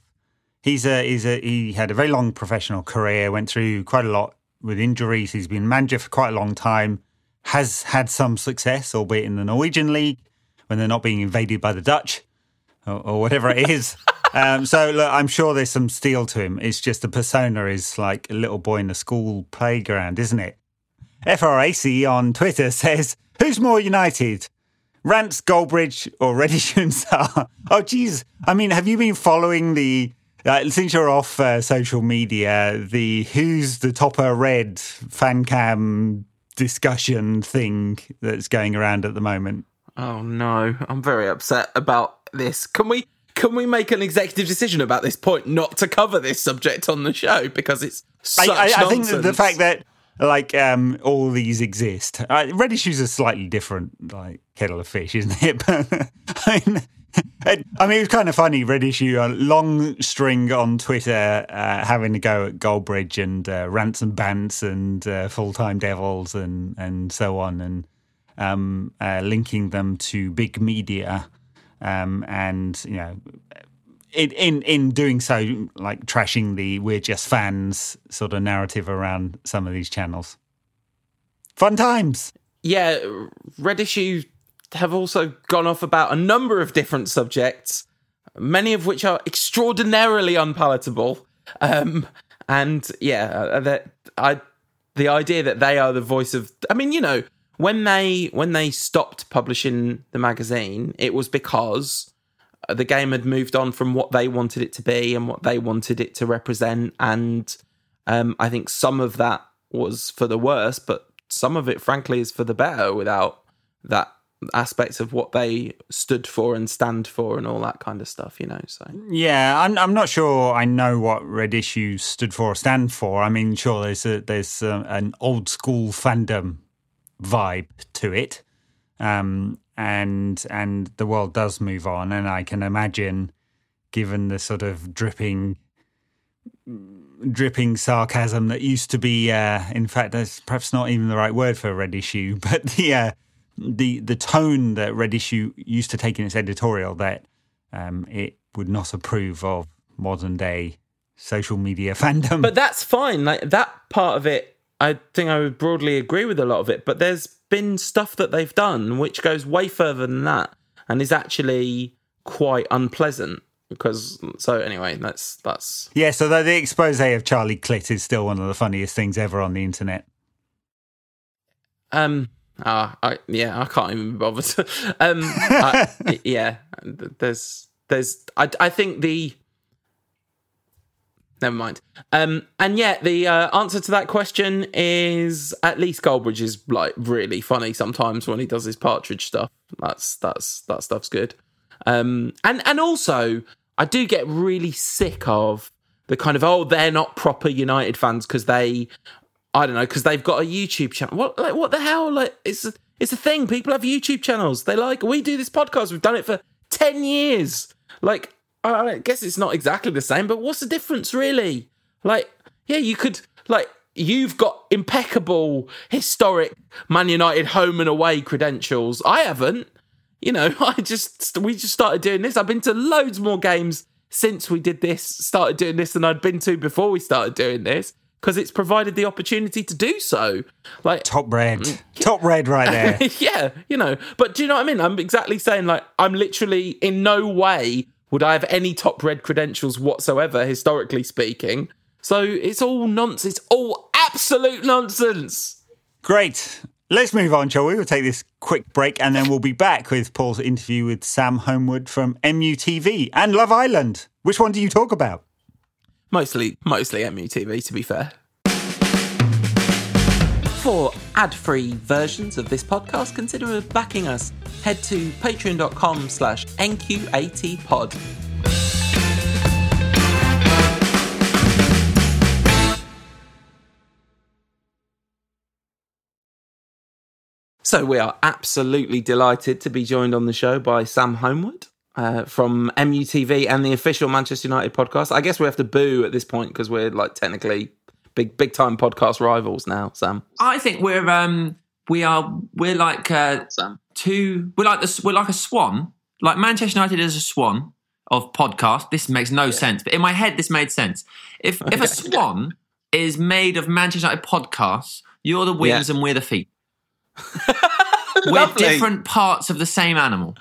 He's a he's a he had a very long professional career. Went through quite a lot with injuries. He's been manager for quite a long time. Has had some success, albeit in the Norwegian league when they're not being invaded by the Dutch or, or whatever it is. um, so look, I'm sure there's some steel to him. It's just the persona is like a little boy in the school playground, isn't it? FRAC on Twitter says, "Who's more united, Rance Goldbridge or Reddy Schunstar?" oh, geez. I mean, have you been following the? Uh, since you're off uh, social media, the who's the topper red fan cam discussion thing that's going around at the moment.
Oh no, I'm very upset about this. Can we can we make an executive decision about this point not to cover this subject on the show because it's such
I, I, I think the fact that like um, all these exist. Uh, red issues are slightly different, like kettle of fish, isn't it? But I mean, it, I mean, it was kind of funny. Red issue, a long string on Twitter, uh, having to go at Goldbridge and uh, Rants N Bants and uh, Full Time Devils and and so on, and um, uh, linking them to big media, um, and you know. In, in in doing so, like trashing the "we're just fans" sort of narrative around some of these channels. Fun times.
yeah, Red Issue have also gone off about a number of different subjects, many of which are extraordinarily unpalatable. Um, and yeah, uh, that I the idea that they are the voice of I mean, you know, when they when they stopped publishing the magazine, it was because the game had moved on from what they wanted it to be and what they wanted it to represent and um, I think some of that was for the worse, but some of it, frankly, is for the better without that aspect of what they stood for and stand for and all that kind of stuff, you know. So
Yeah, I'm I'm not sure I know what Red Issue stood for or stand for. I mean, sure, there's a, there's a, an old school fandom vibe to it, um, and and the world does move on, and I can imagine, given the sort of dripping dripping sarcasm that used to be uh, in fact that's perhaps not even the right word for red issue but the uh, the the tone that red issue used to take in its editorial that um, it would not approve of modern day social media fandom.
But that's fine. Like that part of it, I think I would broadly agree with a lot of it. But there's been stuff that they've done which goes way further than that and is actually quite unpleasant. Because so anyway, that's that's
yeah so the, the expose of charlie clit is still one of the funniest things ever on the internet
um ah I yeah I can't even bother bothered. um I, yeah, there's there's I I think the Never mind. Um, and yet the uh, answer to that question is at least Goldbridge is like really funny sometimes when he does his partridge stuff. That's that's that stuff's good. Um, and and also I do get really sick of the kind of oh they're not proper United fans because they I don't know because they've got a YouTube channel. What like what the hell? Like it's a, it's a thing. People have YouTube channels. They like we do this podcast. We've done it for ten years. Like I guess it's not exactly the same, but what's the difference really? Like yeah, you could like you've got impeccable historic Man United home and away credentials. I haven't. You know, I just we just started doing this. I've been to loads more games since we did this, started doing this than I'd been to before we started doing this because it's provided the opportunity to do so. Like
top red mm, top red right there
yeah, you know. But do you know what I mean? I'm exactly saying like I'm literally in no way would I have any top red credentials whatsoever, historically speaking. So it's all nonsense. It's all absolute nonsense.
Great. Let's move on, shall we? We'll take this quick break and then we'll be back with Paul's interview with Sam Homewood from MUTV and Love Island. Which one do you talk about?
Mostly, mostly MUTV, to be fair. For ad-free versions of this podcast, consider backing us. Head to patreon.com slash nqatpod. So we are absolutely delighted to be joined on the show by Sam Homewood uh, from MUTV and the official Manchester United podcast. I guess we have to boo at this point because we're like technically big big time podcast rivals now, Sam.
I think we're um we are we're like uh
Sam.
two we're like this we're like a swan like Manchester United is a swan of podcast. This makes no sense, but in my head, this made sense. If if a swan is made of Manchester United podcasts, you're the wings
Yeah.
and we're the feet. we're
Lovely.
different parts of the same animal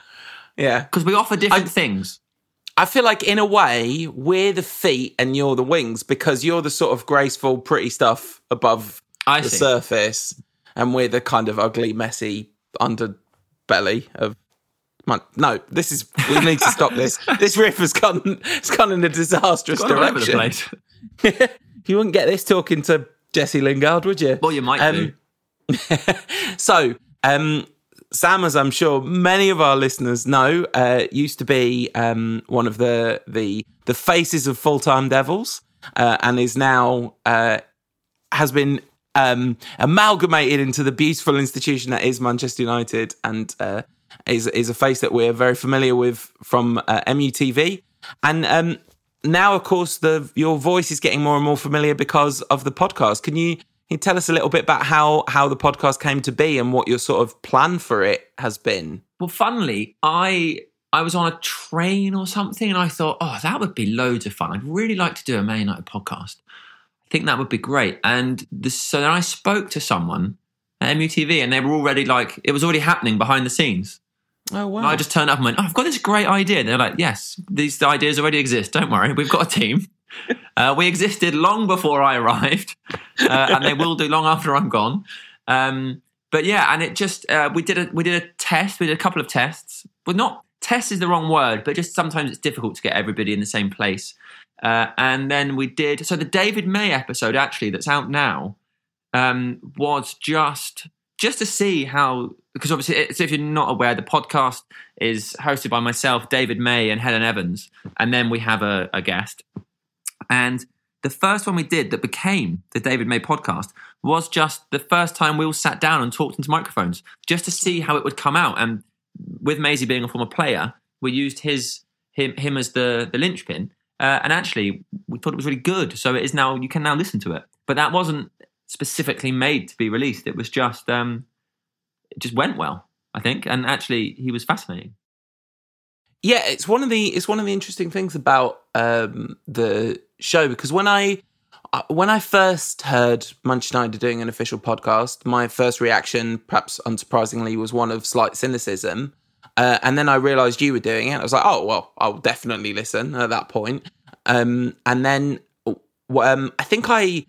Yeah.
because we offer different
I-
things.
I feel like in a way we're the feet and you're the wings because you're the sort of graceful, pretty stuff above
I
the
see.
surface, and we're the kind of ugly, messy underbelly of. Man, no, this is. We need to stop this. This riff has gone. It's gone in a disastrous
Gone all over the
direction.
place.
you wouldn't get this talking to Jesse Lingard, would you?
Well, you might
Um,
do.
so, um, Sam, as I'm sure many of our listeners know, uh, used to be um, one of the the the faces of full time Devils, uh, and is now uh, has been um, amalgamated into the beautiful institution that is Manchester United, and uh, is is a face that we're very familiar with from uh, MUTV, and um, now, of course, the your voice is getting more and more familiar because of the podcast. Can you, you tell us a little bit about how how the podcast came to be and what your sort of plan for it has been?
Well, funnily, I I was on a train or something, and I thought, oh, that would be loads of fun. I'd really like to do a Man United podcast. I think that would be great. And this, so then I spoke to someone at MUTV, and they were already like, it was already happening behind the scenes.
Oh wow!
And I just turned up and went, oh, I've got this great idea. And they're like, yes, these ideas already exist. Don't worry, we've got a team. Uh, we existed long before I arrived, uh, and they will do long after I'm gone. Um, but yeah, and it just uh, we did a we did a test. We did a couple of tests. Well, not test is the wrong word, but just sometimes it's difficult to get everybody in the same place. Uh, and then we did so the David May episode actually that's out now um, was just just to see how because obviously it's, if you're not aware the podcast is hosted by myself david may and helen evans and then we have a, a guest and the first one we did that became the david may podcast was just the first time we all sat down and talked into microphones just to see how it would come out. And with Maisie being a former player we used his him, him as the the linchpin. Uh, and actually we thought it was really good. So it is now you can now listen to it. But that wasn't specifically made to be released. It was just um, it just went well, I think, and actually he was fascinating.
Yeah, it's one of the it's one of the interesting things about um, the show because when I uh, when I first heard Manchester United doing an official podcast, my first reaction, perhaps unsurprisingly, was one of slight cynicism. Uh, and then I realised you were doing it. I was like, oh well, I'll definitely listen at that point. Um, and then um, I think I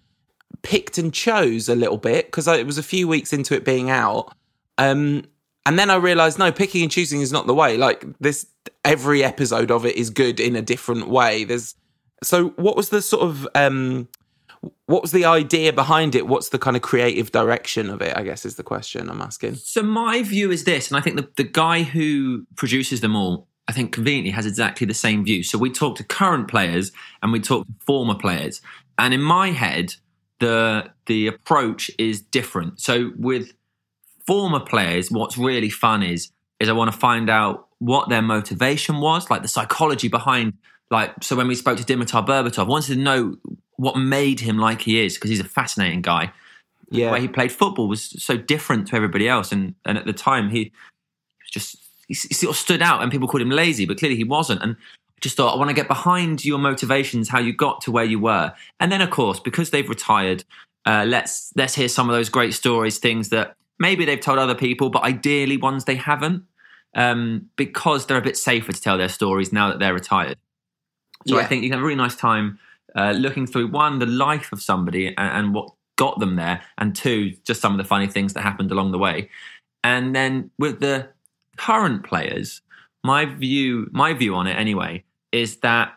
picked and chose a little bit because it was a few weeks into it being out. Um, and then I realized, no, picking and choosing is not the way. Like this, every episode of it is good in a different way. There's so what was the sort of um, what was the idea behind it? What's the kind of creative direction of it? I guess is the question I'm asking.
So my view is this, and I think the, the guy who produces them all, I think conveniently has exactly the same view. So we talk to current players and we talk to former players, and in my head, the the approach is different. So with former players, what's really fun is is I want to find out what their motivation was, like the psychology behind. Like so, when we spoke to Dimitar Berbatov, I wanted to know what made him like he is because he's a fascinating guy the way he played football was so different to everybody else. And and at the time, he just he, sort of stood out, and people called him lazy, but clearly he wasn't. And just thought I want to get behind your motivations, how you got to where you were, and then of course because they've retired, uh, let's let's hear some of those great stories, things that maybe they've told other people, but ideally ones they haven't, um, because they're a bit safer to tell their stories now that they're retired. So I think you can have a really nice time uh, looking through one the life of somebody and, and what got them there, and two just some of the funny things that happened along the way. And then with the current players, my view my view on it anyway is that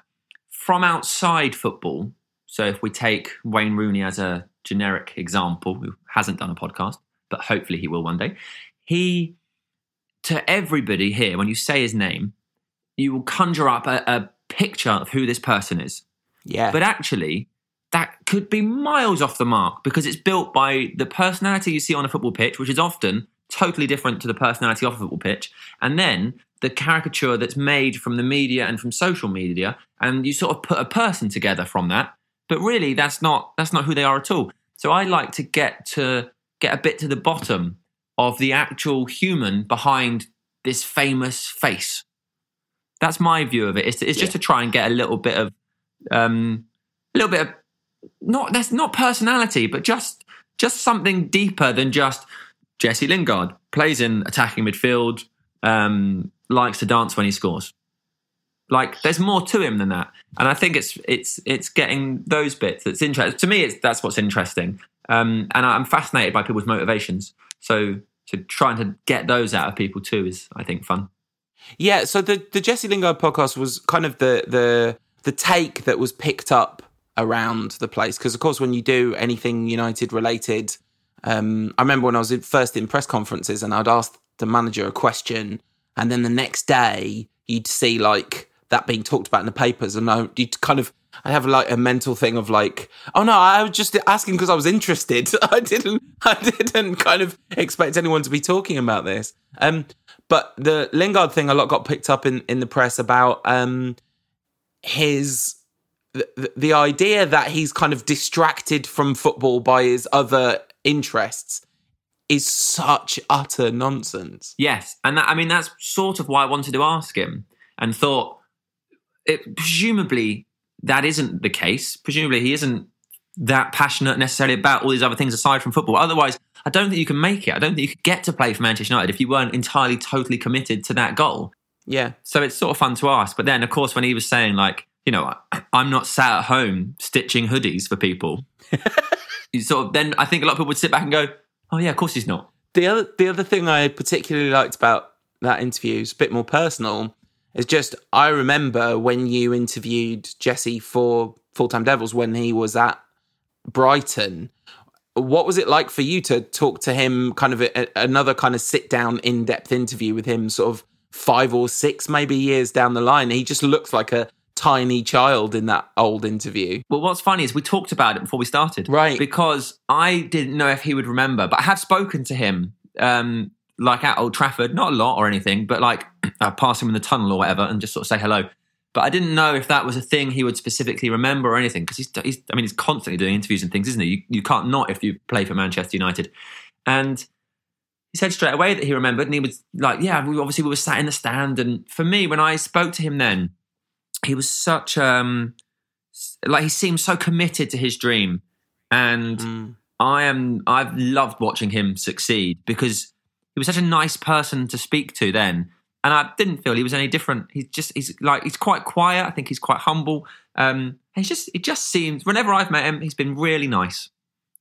from outside football. So if we take Wayne Rooney as a generic example, who hasn't done a podcast, but hopefully he will one day, he to everybody here when you say his name, you will conjure up a, a picture of who this person is.
yeah,
But actually, that could be miles off the mark because it's built by the personality you see on a football pitch, which is often totally different to the personality off a football pitch, and then the caricature that's made from the media and from social media, and you sort of put a person together from that. But really, that's not that's not who they are at all. So I like to get to get a bit to the bottom of the actual human behind this famous face. That's my view of it. It's, it's just to try and get a little bit of, um, a little bit of not that's not personality, but just just something deeper than just Jesse Lingard plays in attacking midfield, um, likes to dance when he scores. Like there's more to him than that, and I think it's it's it's getting those bits that's interesting. To me, it's that's what's interesting, um, and I'm fascinated by people's motivations. So so trying to get those out of people too is, I think, fun.
Yeah, so the the Jesse Lingard podcast was kind of the the the take that was picked up around the place because of course when you do anything United related, um, I remember when I was first in press conferences and I'd ask the manager a question, and then the next day you'd see like that being talked about in the papers, and I, you'd kind of I have like a mental thing of like, oh no, I was just asking because I was interested. I didn't, I didn't kind of expect anyone to be talking about this. Um, but the Lingard thing, a lot got picked up in in the press about um his the, the idea that he's kind of distracted from football by his other interests is such utter nonsense.
Yes, and that, I mean that's sort of why I wanted to ask him and thought it presumably that isn't the case. Presumably he isn't that passionate necessarily about all these other things aside from football. Otherwise, I don't think you can make it. I don't think you could get to play for Manchester United if you weren't entirely totally committed to that goal.
Yeah.
So it's sort of fun to ask. But then of course when he was saying like, you know, I'm not sat at home stitching hoodies for people. you sort of then I think a lot of people would sit back and go, "Oh yeah, of course he's not."
The other the other thing I particularly liked about that interview is a bit more personal. Is just I remember when you interviewed Jesse for Full Time Devils when he was at Brighton. What was it like for you to talk to him? Kind of a, another kind of sit down, in depth interview with him, sort of five or six maybe years down the line. He just looks like a tiny child in that old interview.
Well, what's funny is we talked about it before we started,
Right.
Because I didn't know if he would remember, but I have spoken to him, um, like at Old Trafford, not a lot or anything, but like uh, pass him in the tunnel or whatever, and just sort of say hello. But I didn't know if that was a thing he would specifically remember or anything because he's, he's, I mean, he's constantly doing interviews and things, isn't he? You, you can't not if you play for Manchester United. And he said straight away that he remembered, and he was like, "Yeah, we obviously we were sat in the stand." And for me, when I spoke to him then, he was such um like he seemed so committed to his dream and
Mm.
i am i've loved watching him succeed because he was such a nice person to speak to then and i didn't feel he was any different. He's just he's like he's quite quiet. I think he's quite humble. Um he's just it just seems whenever i've met him he's been really nice.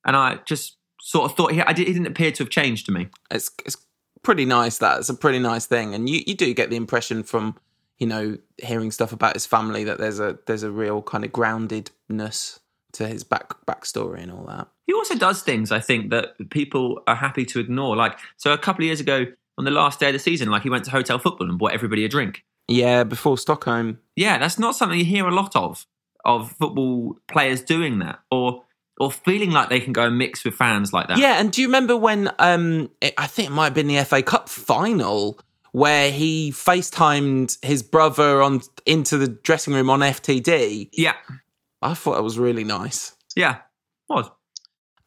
And i just sort of thought he, I did, he didn't appear to have changed to me.
It's it's pretty nice. That. It's a pretty nice thing, and you you do get the impression from you know hearing stuff about his family that there's a there's a real kind of groundedness to his back backstory and all that.
He also does things I think that people are happy to ignore. Like so, a couple of years ago, on the last day of the season, like he went to hotel football and bought everybody a drink.
Yeah, before Stockholm.
Yeah, that's not something you hear a lot of of football players doing that or or feeling like they can go and mix with fans like that.
Yeah, and do you remember when um it, I think it might have been the FA Cup final where he FaceTimed his brother on into the dressing room on FTD?
yeah,
I thought that was really nice.
yeah. Was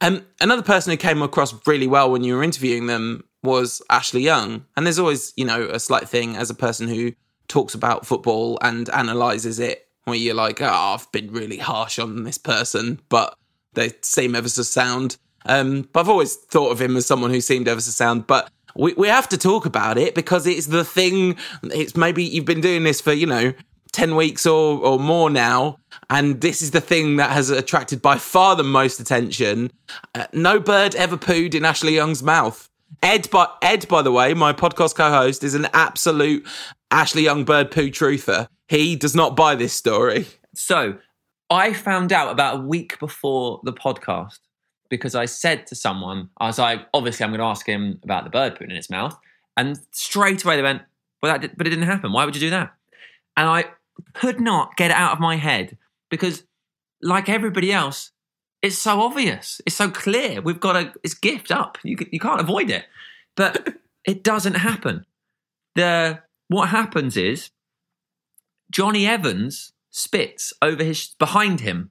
Um, another person who came across really well when you were interviewing them was Ashley Young. And there's always, you know, a slight thing as a person who talks about football and analyzes it where you're like, oh, I've been really harsh on this person, but they seem ever so sound. Um, but I've always thought of him as someone who seemed ever so sound. But we, we have to talk about it because it's the thing. It's maybe you've been doing this for, you know, 10 weeks or, or more now. And this is the thing that has attracted by far the most attention. Uh, no bird ever pooed in Ashley Young's mouth. Ed, by, Ed, by the way, my podcast co host, is an absolute Ashley Young bird poo truther. He does not buy this story.
So I found out about a week before the podcast because I said to someone, I was like, obviously, I'm going to ask him about the bird pooing in its mouth. And straight away they went, well, that did, but it didn't happen. Why would you do that? And I could not get it out of my head because, like everybody else, it's so obvious. It's so clear. We've got a, it's gift up. You, you can't avoid it. But it doesn't happen. The, what happens is Jonny Evans spits over his behind him,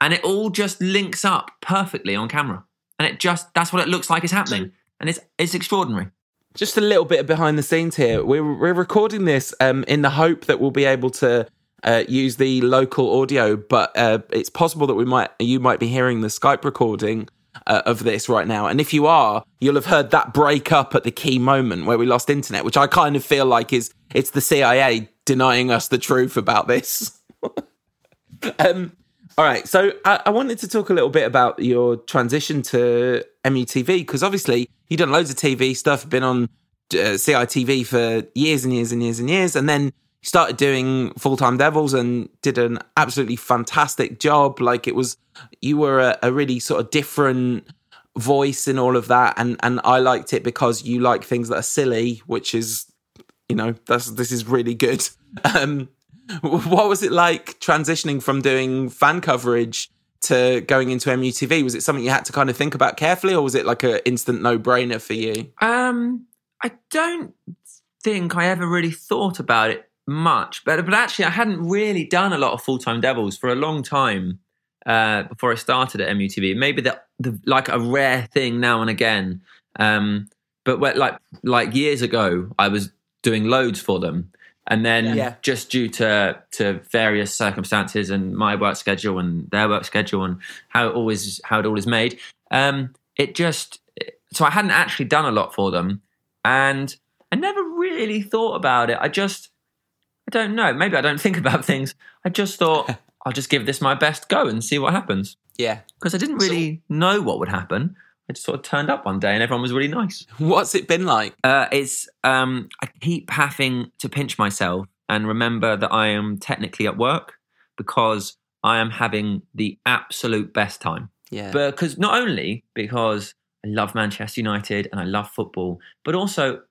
and it all just links up perfectly on camera. And it just that's what it looks like is happening, and it's it's extraordinary.
Just a little bit behind the scenes here. We're we're recording this um, in the hope that we'll be able to uh, use the local audio, but uh, it's possible that we might you might be hearing the Skype recording uh, of this right now. And if you are, you'll have heard that break up at the key moment where we lost internet, which I kind of feel like is it's the CIA denying us the truth about this. um, all right, so I, I, wanted to talk a little bit about your transition to MUTV because obviously you've done loads of TV stuff, been on uh, CITV for years and years and years and years, and then started doing full time Devils and did an absolutely fantastic job. Like it was, you were a, a, really sort of different voice in all of that, and and I liked it because you like things that are silly, which is, you know, that's this is really good. Um, what was it like transitioning from doing fan coverage? To going into MUTV, was it something you had to kind of think about carefully, or was it like an instant no brainer for you?
Um, I don't think I ever really thought about it much, but but actually, I hadn't really done a lot of full time Devils for a long time uh, before I started at MUTV. Maybe that the like a rare thing now and again. Um, but like like years ago, I was doing loads for them, and then yeah. just due to to various circumstances and my work schedule and their work schedule and how it always how it all is made, um, it just so I hadn't actually done a lot for them, and I never really thought about it. I just I don't know. Maybe I don't think about things. I just thought I'll just give this my best go and see what happens.
Yeah.
Because I didn't really so, know what would happen. I just sort of turned up one day and everyone was really nice.
What's it been like?
Uh, it's um, I keep having to pinch myself and remember that I am technically at work because I am having the absolute best time.
Yeah.
Because not only because I love Manchester United and I love football, but also,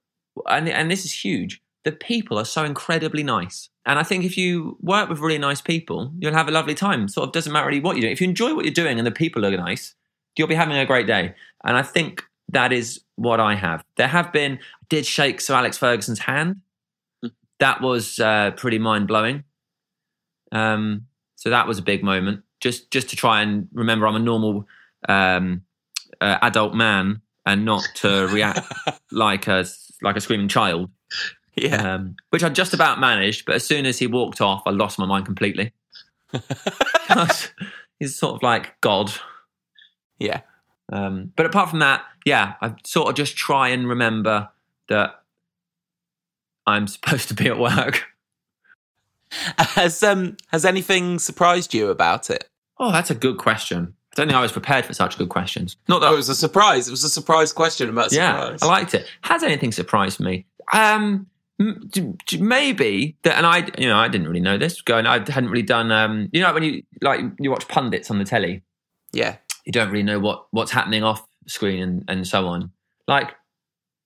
and and this is huge the people are so incredibly nice. And I think if you work with really nice people, you'll have a lovely time. Sort of doesn't matter really what you do. If you enjoy what you're doing and the people are nice, you'll be having a great day. And I think that is what I have. There have been, I did shake Sir Alex Ferguson's hand. That was uh, pretty mind blowing. Um, so that was a big moment. Just just to try and remember, I'm a normal um, uh, adult man and not to react like a like a screaming child.
Yeah.
Um, which I just about managed, but as soon as he walked off, I lost my mind completely. he's sort of like God.
Yeah.
Um, but apart from that, yeah, I sort of just try and remember that I'm supposed to be at work.
Has um has anything surprised you about it?
Oh, that's a good question. I don't think I was prepared for such good questions. Not that
oh, it was a surprise. It was a surprise question about surprise.
Yeah, I liked it. Has anything surprised me? Um, maybe that and i you know i didn't really know this going i hadn't really done um you know when you like you watch pundits on the telly
yeah
you don't really know what what's happening off screen and and so on. Like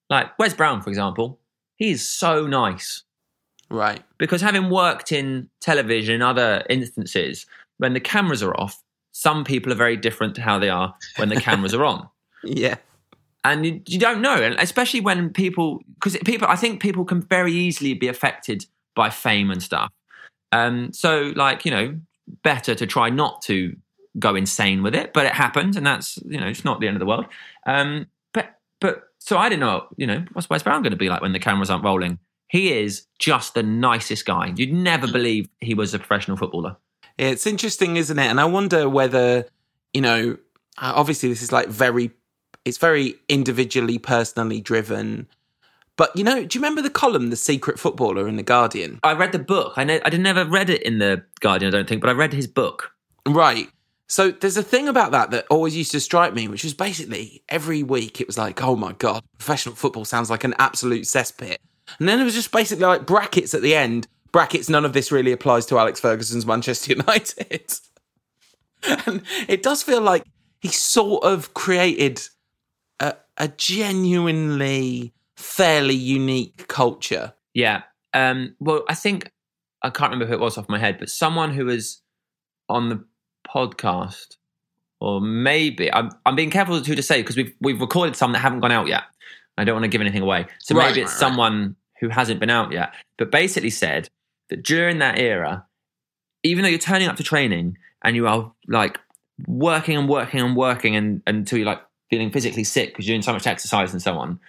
like wes brown for example he's so nice.
Right.
Because having worked in television in other instances when the cameras are off some people are very different to how they are when the cameras are on.
Yeah.
And you, you don't know, and especially when people, because people, I think people can very easily be affected by fame and stuff. Um, so, like you know, better to try not to go insane with it, but it happened, and that's you know, it's not the end of the world. Um, but but so I didn't know, you know, what's Wes Brown going to be like when the cameras aren't rolling? He is just the nicest guy. You'd never believe he was a professional footballer.
It's interesting, isn't it? And I wonder whether, you know, obviously this is like very it's very individually, personally driven. But you know, do you remember the column, "The Secret Footballer" in the Guardian?
I read the book. I know, I never read it in the Guardian, I don't think, but I read his book.
Right. So there's a thing about that that always used to strike me, which was basically every week it was like, oh my god, professional football sounds like an absolute cesspit, and then it was just basically like brackets at the end. Brackets. None of this really applies to Alex Ferguson's Manchester United, and it does feel like he sort of created a, a genuinely fairly unique culture.
Yeah. Um, well, I think I can't remember who it was off my head, but someone who was on the podcast, or maybe I'm, I'm being careful who to say because we've we've recorded some that haven't gone out yet. I don't want to give anything away, so right, maybe it's right, someone right. who hasn't been out yet. But basically said that during that era, even though you're turning up to training and you are like working and working and working and until you're like feeling physically sick because you're doing so much exercise and so on,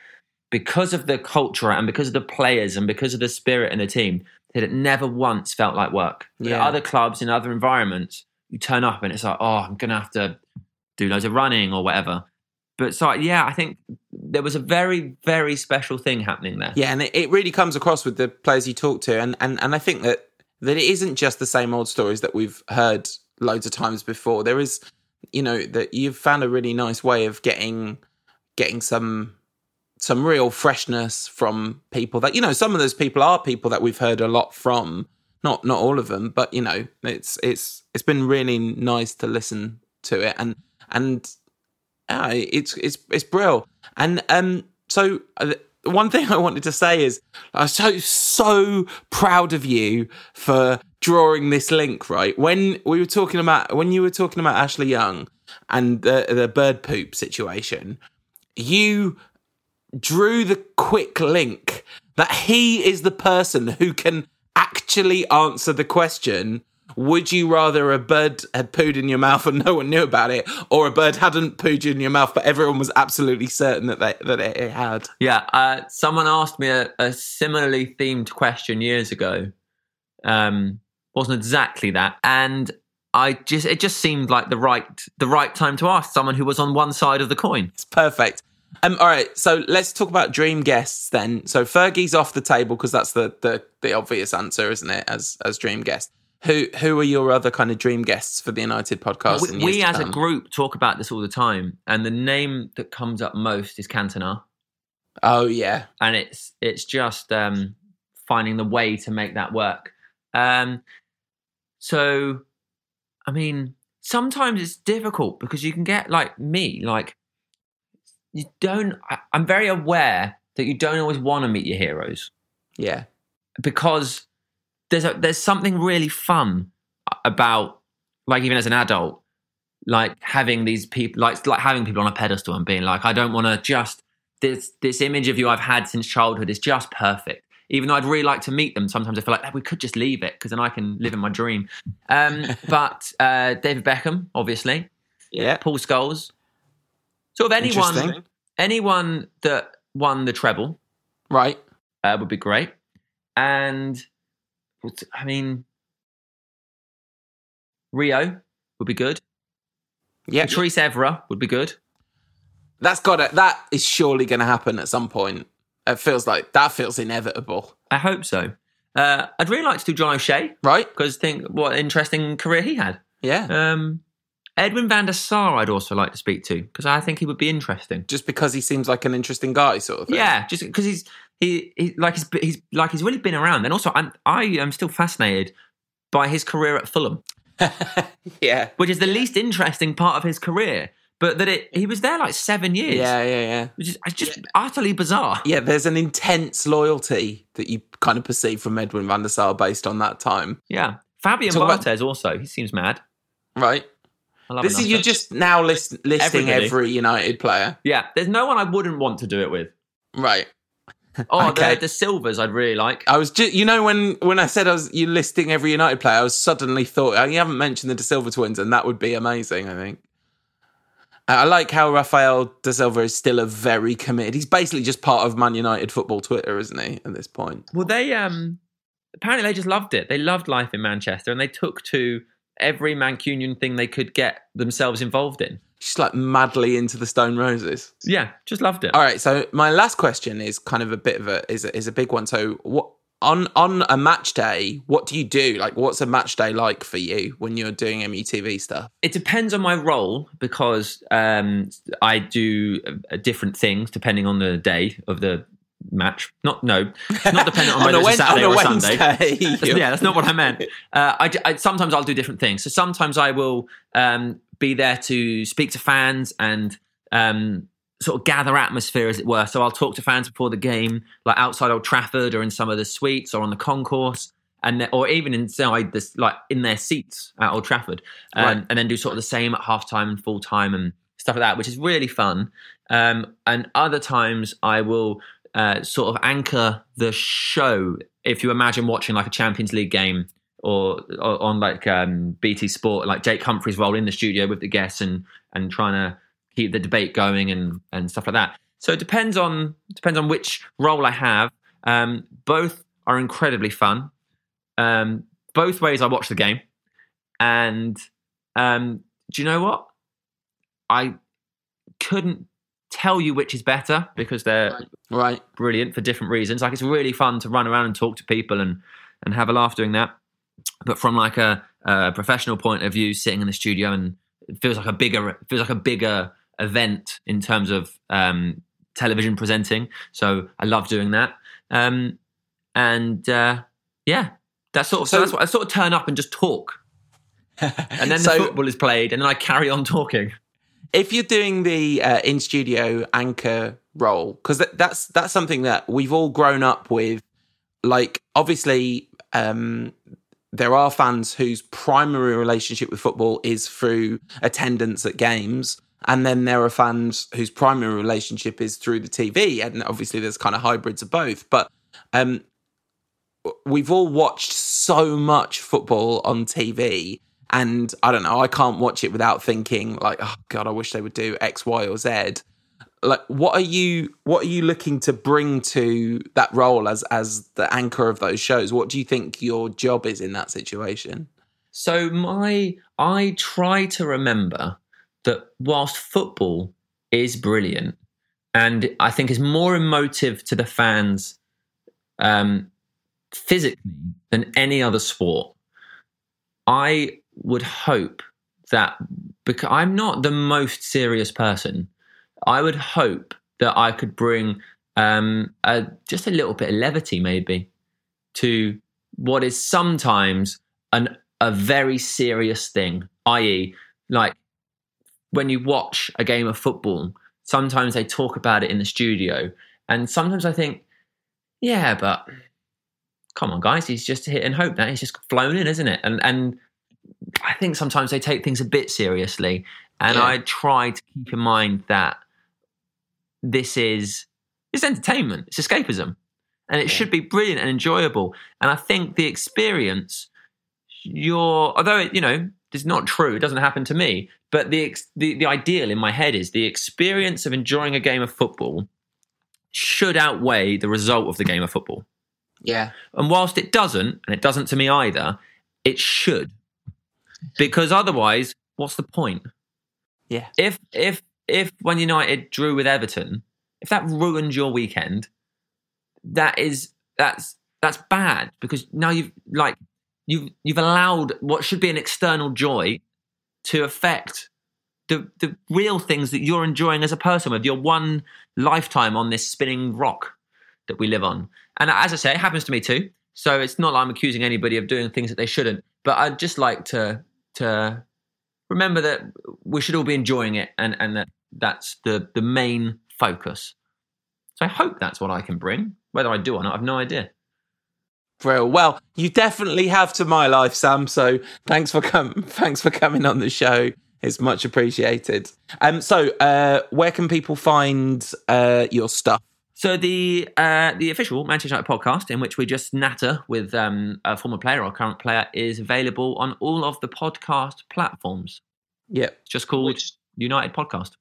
because of the culture and because of the players and because of the spirit in the team, that it never once felt like work.
Yeah.
Other clubs in other environments, you turn up and it's like, oh, I'm gonna have to do loads of running or whatever. But so yeah, I think there was a very, very special thing happening there.
Yeah, and it, really comes across with the players you talk to, and and and I think that that it isn't just the same old stories that we've heard loads of times before. There is, you know, that you've found a really nice way of getting getting some some real freshness from people that you know some of those people are people that we've heard a lot from not not all of them but you know it's it's it's been really nice to listen to it and and uh, it's it's it's brill. And um so uh, one thing I wanted to say is I'm so so proud of you for drawing this link right? When we were talking about when you were talking about Ashley Young and the the bird poop situation you drew the quick link that he is the person who can actually answer the question would you rather a bird had pooed in your mouth and no one knew about it, or a bird hadn't pooed in your mouth but everyone was absolutely certain that they, that it had?
Yeah, uh, someone asked me a, a, similarly themed question years ago. Um, wasn't exactly that, and I just it just seemed like the right the right time to ask someone who was on one side of the coin.
It's perfect. Um, all right, so let's talk about dream guests then. So Fergie's off the table because that's the, the the obvious answer, isn't it? As as dream guest. Who who are your other kind of dream guests for the United podcast?
We, we as a group talk about this all the time, and the name that comes up most is Cantona.
Oh yeah,
and it's it's just um, finding the way to make that work. Um, so, I mean, sometimes it's difficult because you can get like me, like you don't. I, I'm very aware that you don't always want to meet your heroes.
Yeah,
because there's a, there's something really fun about like even as an adult like having these people like like having people on a pedestal and being like I don't want to just this this image of you I've had since childhood is just perfect. Even though I'd really like to meet them sometimes I feel like we could just leave it because then I can live in my dream. Um, but uh, David Beckham obviously.
Yeah.
Paul Scholes. Sort of anyone anyone that won the treble
right.
uh, would be great. And I mean, Rio would be good.
Yeah,
Patrice Evra would be good.
That's got it. That is surely going to happen at some point. It feels like that feels inevitable.
I hope so. Uh, I'd really like to do John O'Shea,
right?
Because think what interesting career he had.
Yeah.
Um, Edwin van der Sar, I'd also like to speak to because I think he would be interesting.
Just because he seems like an interesting guy, sort of. Thing.
Yeah, just because he's he, he like he's he's like he's really been around, and also I'm I am still fascinated by his career at Fulham.
yeah,
which is the least interesting part of his career. But that it he was there like seven years.
Yeah, yeah, yeah.
Which is it's just yeah. utterly bizarre.
Yeah, there's an intense loyalty that you kind of perceive from Edwin van der Sar based on that time.
Yeah, Fabien Talk Barthez about... also. He seems mad.
Right. This is you're just now list, listing Everybody. every United player.
Yeah, there's no one I wouldn't want to do it with.
Right.
Oh, okay. the, the Silvers I'd really like.
I was just, you know, when when I said I was you listing every United player, I was suddenly thought oh, you haven't mentioned the Da Silva twins, and that would be amazing. I think. I like how Rafael Da Silva is still a very committed. He's basically just part of Man United football Twitter, isn't he? At this point.
Well, they um apparently they just loved it. They loved life in Manchester, and they took to every Mancunian thing they could get themselves involved in.
Just like madly into the Stone Roses.
Yeah, just loved it.
All right, so my last question is kind of a bit of a is a, is a big one. So what on on a match day, what do you do? Like, what's a match day like for you when you're doing MUTV stuff?
It depends on my role because um, I do uh, different things depending on the day of the match. Not no, not dependent on whether on it's a Saturday or a Sunday. yeah, that's not what I meant. Uh, I, I, sometimes I'll do different things. So sometimes I will um, be there to speak to fans and um, sort of gather atmosphere, as it were. So I'll talk to fans before the game, like outside Old Trafford or in some of the suites or on the concourse. And or even inside this, like in their seats at Old Trafford, um, right. and then do sort of the same at half time and full time and stuff like that, which is really fun. Um, and other times I will uh, sort of anchor the show. If you imagine watching like a Champions League game or, or on like um, BT Sport, like Jake Humphrey's role in the studio with the guests and and trying to keep the debate going and and stuff like that. So it depends on depends on which role I have. Um, both are incredibly fun. Um, both ways I watch the game, and um, do you know what? I couldn't tell you which is better because they're
Right.
brilliant for different reasons. Like it's really fun to run around and talk to people and and have a laugh doing that. But from like a, a professional point of view, sitting in the studio and it feels like a bigger feels like a bigger event in terms of um, television presenting. So I love doing that. Um, and uh, yeah, that's sort of so,
So-
that's what I sort of turn up and just talk. And then
So-
the football is played, and then I carry on talking.
if you're doing the uh, in studio anchor role because that, that's that's something that we've all grown up with like obviously um there are fans whose primary relationship with football is through attendance at games and then there are fans whose primary relationship is through the TV and obviously there's kind of hybrids of both but um we've all watched so much football on TV and I don't know, I can't watch it without thinking like, oh god, I wish they would do X, Y, or Z. Like, what are you what are you looking to bring to that role as as the anchor of those shows? What do you think your job is in that situation?
So my I try to remember that whilst football is brilliant and I think is more emotive to the fans um, physically than any other sport, I would hope that because I'm not the most serious person, I would hope that I could bring um, a, just a little bit of levity, maybe, to what is sometimes an a very serious thing. I.e., like when you watch a game of football, sometimes they talk about it in the studio, and sometimes I think, yeah, but come on, guys, he's just hit and hope that he's just flown in, isn't it? And and I think sometimes they take things a bit seriously, and
Yeah.
I try to keep in mind that this is it's entertainment, it's escapism, and it
Yeah.
should be brilliant and enjoyable. And I think the experience, you're although it, you know it's not true, it doesn't happen to me, but the ex- the the ideal in my head is the experience of enjoying a game of football should outweigh the result of the game of football.
Yeah.
And whilst it doesn't, and it doesn't to me either, it should. Because otherwise, what's the point?
Yeah.
If if if when United drew with Everton, if that ruined your weekend, that is that's that's bad because now you've like you've you've allowed what should be an external joy to affect the the real things that you're enjoying as a person with your one lifetime on this spinning rock that we live on. And as I say, it happens to me too. So it's not like I'm accusing anybody of doing things that they shouldn't. But I'd just like to to remember that we should all be enjoying it, and and that that's the the main focus. So I hope that's what I can bring. Whether I do or not, I've no idea.
Brill. Well, you definitely have to my life, Sam. So thanks for com- thanks for coming on the show. It's much appreciated. Um, so uh, where can people find uh your stuff?
So the uh, the official Manchester United podcast, in which we just natter with um, a former player or current player, is available on all of the podcast platforms.
Yeah,
It's just called United Podcast.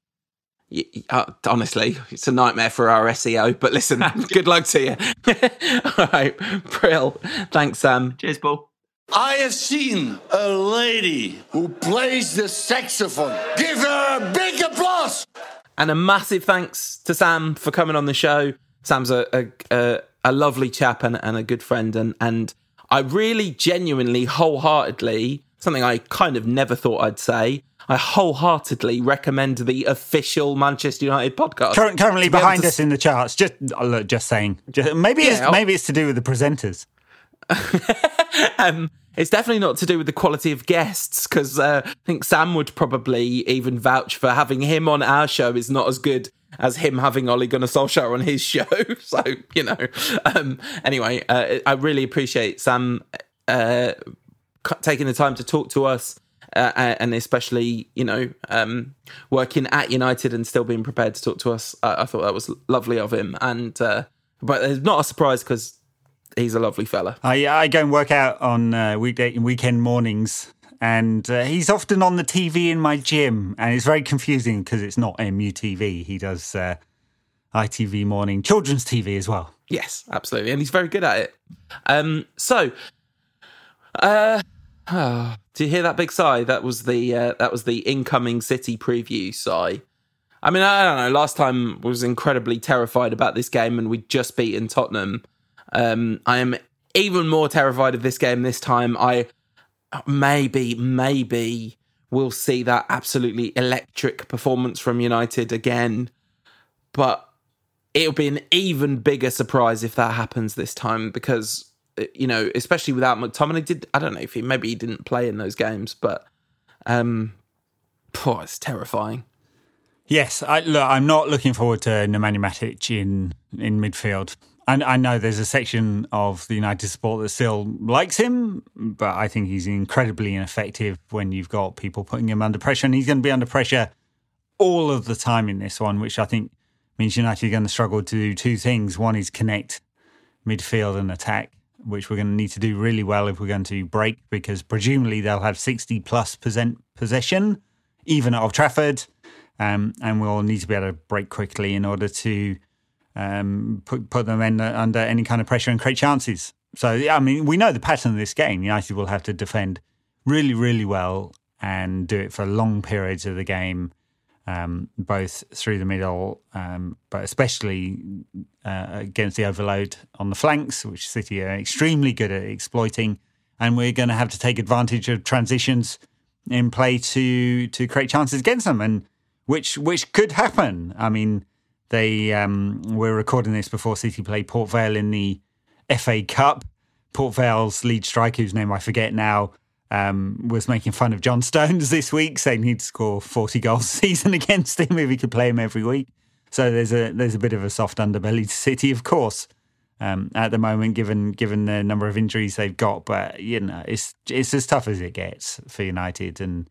Y- Uh, honestly, it's a nightmare for our SEO. But listen, good luck to you. All right, Brill. Thanks, Sam.
Cheers, Paul.
I have seen a lady who plays the saxophone. Give her a big applause.
And a massive thanks to Sam for coming on the show. Sam's a a, a, a lovely chap and, and a good friend, and and I really, genuinely, wholeheartedly, something I kind of never thought I'd say. I wholeheartedly recommend the official Manchester United podcast.
Cur- currently
be
behind
to
us in the charts. Just oh, look, just saying. Just, maybe
Yeah,
it's
I'll-
maybe it's to do with the presenters.
um, it's definitely not to do with the quality of guests because uh, I think Sam would probably even vouch for having him on our show is not as good as him having Ole Gunnar Solskjaer on his show. so you know, um, anyway, uh, I really appreciate Sam uh, c- taking the time to talk to us. Uh, and especially, you know, um, working at United and still being prepared to talk to us. I, I thought that was lovely of him, and uh, but it's not a surprise because he's a lovely fella.
I I go and work out on uh, weekday and weekend mornings, and uh, he's often on the TV in my gym, and it's very confusing because it's not MUTV. He does uh, ITV morning children's TV as well.
Yes, absolutely, and he's very good at it. Um, so, uh, do you hear that big sigh? That was the uh, that was the incoming City preview sigh. I mean, I don't know. Last time was incredibly terrified about this game, and we'd just beaten Tottenham. Um, I am even more terrified of this game this time. I maybe, maybe we'll see that absolutely electric performance from United again, but it'll be an even bigger surprise if that happens this time because you know, especially without McTominay. Did I don't know if he maybe he didn't play in those games, but um, it's terrifying.
Yes, I, look, I'm not looking forward to Nemanja Matic in in midfield. And I know there's a section of the United support that still likes him, but I think he's incredibly ineffective when you've got people putting him under pressure, and he's going to be under pressure all of the time in this one, which I think means United are going to struggle to do two things. One is connect midfield and attack, which we're going to need to do really well if we're going to break, because presumably they'll have 60 plus percent possession, even at Old Trafford, um, and we'll need to be able to break quickly in order to um, put put them in, uh, under any kind of pressure and create chances. So I mean, we know the pattern of this game. United will have to defend really, really well and do it for long periods of the game, um, both through the middle, um, but especially uh, against the overload on the flanks, which City are extremely good at exploiting. And we're going to have to take advantage of transitions in play to to create chances against them, and which which could happen. I mean they um, were recording this before City played Port Vale in the FA Cup. Port Vale's lead striker, whose name I forget now, um, was making fun of John Stones this week, saying he'd score 40 goals a season against him if he could play him every week. So there's a there's a bit of a soft underbelly to City, of course, um, at the moment, given given the number of injuries they've got. But you know, it's it's as tough as it gets for United, and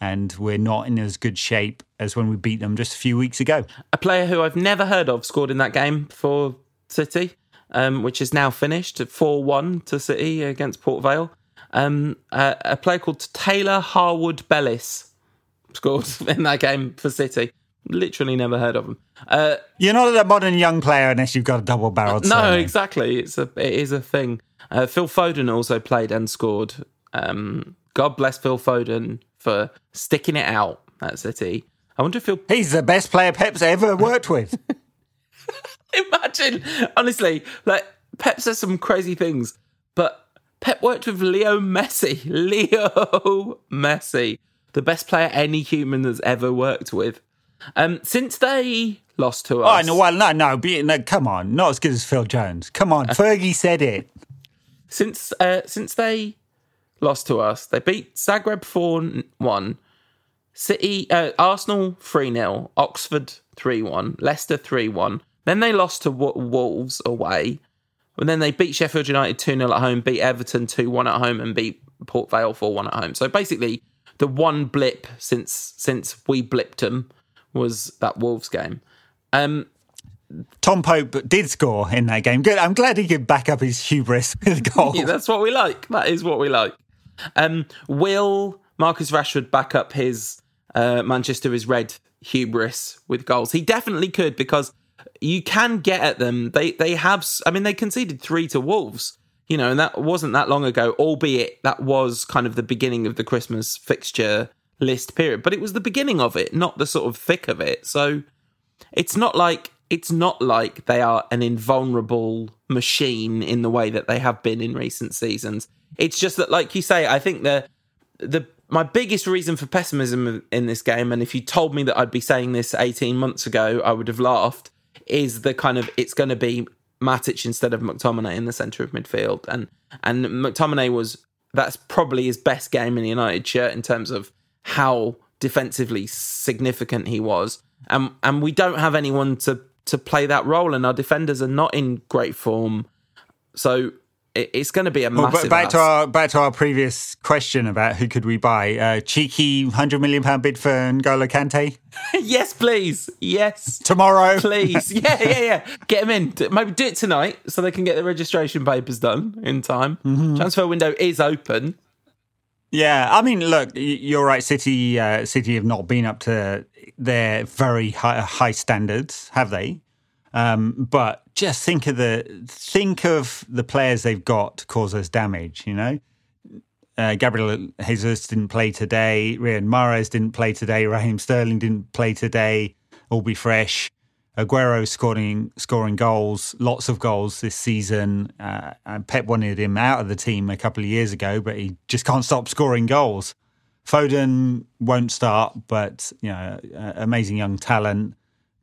and we're not in as good shape as when we beat them just a few weeks ago.
A player who I've never heard of scored in that game for City, um, which is now finished 4 1 to City against Port Vale. Um, uh, a player called Taylor Harwood Bellis scored in that game for City. Literally never heard of him. Uh,
You're not a modern young player unless you've got a double barreled.
no,
surname.
exactly. It's a it is a thing. Uh, Phil Foden also played and scored. Um, God bless Phil Foden for sticking it out at City. I wonder if he'll
He's the best player Pep's ever worked with.
imagine. Honestly, like Pep says some crazy things, but Pep worked with Leo Messi. Leo Messi, the best player any human has ever worked with. Um, since they lost to us.
oh, no, well, no, no, be, no, come on. Not as good as Phil Jones. Come on. Fergie said it.
since uh, since they lost to us, they beat Zagreb four one, City, uh, Arsenal three 0 Oxford three one, Leicester three one. Then they lost to Wo- Wolves away, and then they beat Sheffield United two 0 at home, beat Everton two one at home, and beat Port Vale four one at home. So basically, the one blip since since we blipped them was that Wolves game. Um,
Tom Pope did score in that game. Good. I'm glad he could back up his hubris with a goal.
Yeah, that's what we like. That is what we like. Um, will Marcus Rashford back up his uh, Manchester is red hubris with goals? He definitely could because you can get at them. They they have. I mean, they conceded three to Wolves. You know, and that wasn't that long ago. Albeit that was kind of the beginning of the Christmas fixture list period, but it was the beginning of it, not the sort of thick of it. So it's not like it's not like they are an invulnerable machine in the way that they have been in recent seasons. It's just that, like you say, I think the the my biggest reason for pessimism in this game, and if you told me that I'd be saying this 18 months ago, I would have laughed, is the kind of it's going to be Matic instead of McTominay in the centre of midfield, and and McTominay was that's probably his best game in the United shirt in terms of how defensively significant he was, and and we don't have anyone to to play that role, and our defenders are not in great form, so it's going to be a massive.
but back to our back to our previous question about who could we buy? Uh, cheeky hundred million pound bid for N'Golo Kante
yes, please, yes.
tomorrow.
Please, yeah, yeah, yeah. Get him in. Maybe do it tonight so they can get the registration papers done in time.
Mm-hmm.
Transfer window is open.
Yeah, I mean, look, you're right. City, uh, City have not been up to their very high, high standards, have they? Um, but just think of the think of the players they've got to cause us damage. You know, uh, Gabriel Jesus didn't play today. Riyad Mahrez didn't play today. Raheem Sterling didn't play today. All be fresh. Aguero scoring scoring goals, lots of goals this season. Uh, Pep wanted him out of the team a couple of years ago, but he just can't stop scoring goals. Foden won't start, but you know, uh, amazing young talent.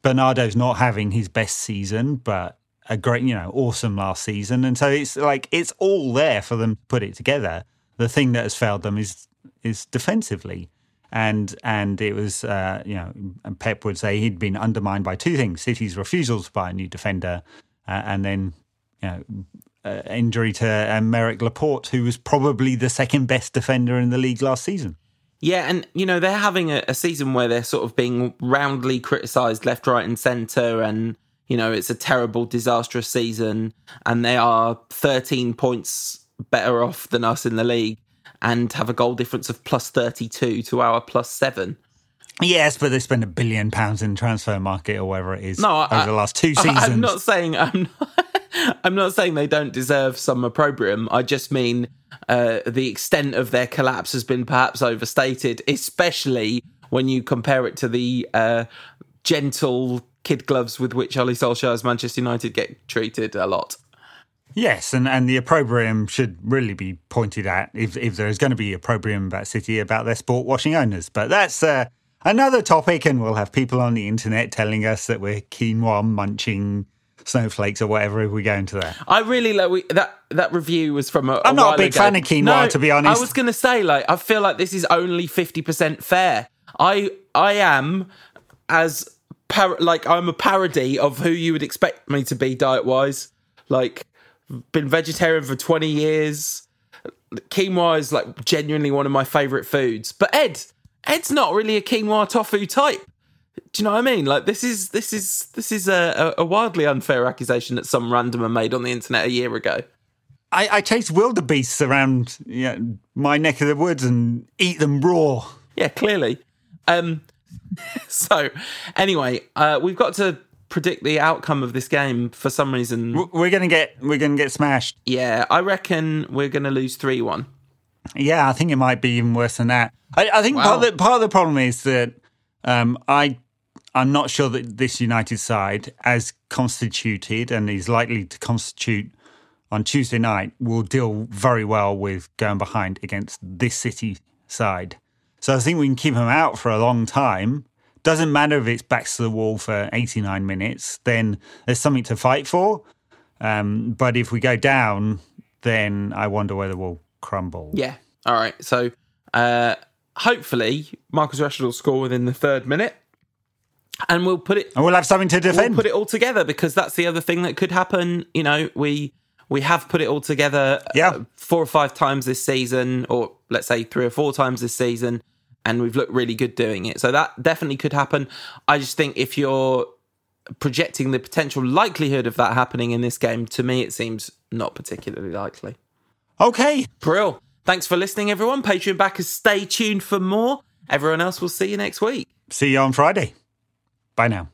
Bernardo's not having his best season, but a great, you know, awesome last season, and so it's like it's all there for them to put it together. The thing that has failed them is is defensively, and and it was uh, you know, Pep would say he'd been undermined by two things: City's refusal to buy a new defender, uh, and then you know. Uh, injury to Aymeric Laporte, who was probably the second best defender in the league last season.
Yeah, and you know they're having a, a season where they're sort of being roundly criticised left, right, and centre, and you know it's a terrible, disastrous season, and they are 13 points better off than us in the league, and have a goal difference of plus 32 to our plus seven.
Yes, but they spend a billion pounds in transfer market or whatever it is
No,
over
I-
the last two seasons.
I'm not saying I'm not, I'm not saying they don't deserve some opprobrium. I just mean uh, the extent of their collapse has been perhaps overstated, especially when you compare it to the uh, gentle kid gloves with which Ole Solskjaer's Manchester United get treated a lot.
Yes, and, and the opprobrium should really be pointed at if, if there is going to be opprobrium about City about their sport washing owners. But that's uh, another topic, and we'll have people on the internet telling us that we're quinoa munching snowflakes or whatever if we go into that.
I really like we, that. That review was from a.
I'm not a big
ago.
fan of quinoa,
No,
to be honest.
I was going to say, like, I feel like this is only fifty percent fair. I I am as par- like I'm a parody of who you would expect me to be diet wise. Like, been vegetarian for twenty years. Quinoa is like genuinely one of my favorite foods. But Ed, Ed's not really a quinoa tofu type. Do you know what I mean? Like this is this is this is a, a, wildly unfair accusation that some randomer made on the internet a year ago.
I, I chase wildebeests around you know, my neck of the woods and eat them raw.
Yeah, clearly. Um, so anyway, uh, we've got to predict the outcome of this game for some reason.
We're gonna get we're gonna get smashed.
Yeah, I reckon we're going to lose three one.
Yeah, I think it might be even worse than that. I, I think part, of the, part of the problem is that um, I I'm not sure that this United side, as constituted and is likely to constitute on Tuesday night, will deal very well with going behind against this City side. So I think we can keep them out for a long time. Doesn't matter if it's backs to the wall for 89 minutes, then there's something to fight for. Um, but if we go down, then I wonder whether we'll crumble.
Yeah. All right. So uh, hopefully Marcus Rashford will score within the third minute, and we'll put it
And we'll have something to
we'll
defend.
put it all together because that's the other thing that could happen. You know, we we have put it all together uh,
Yeah.
four or five times this season, or let's say three or four times this season, and we've looked really good doing it. So that definitely could happen. I just think if you're projecting the potential likelihood of that happening in this game, to me it seems not particularly likely.
okay.
Brill. Thanks for listening, everyone. Patreon backers, stay tuned for more. Everyone else we'll see you next week.
See you on Friday. Bye now.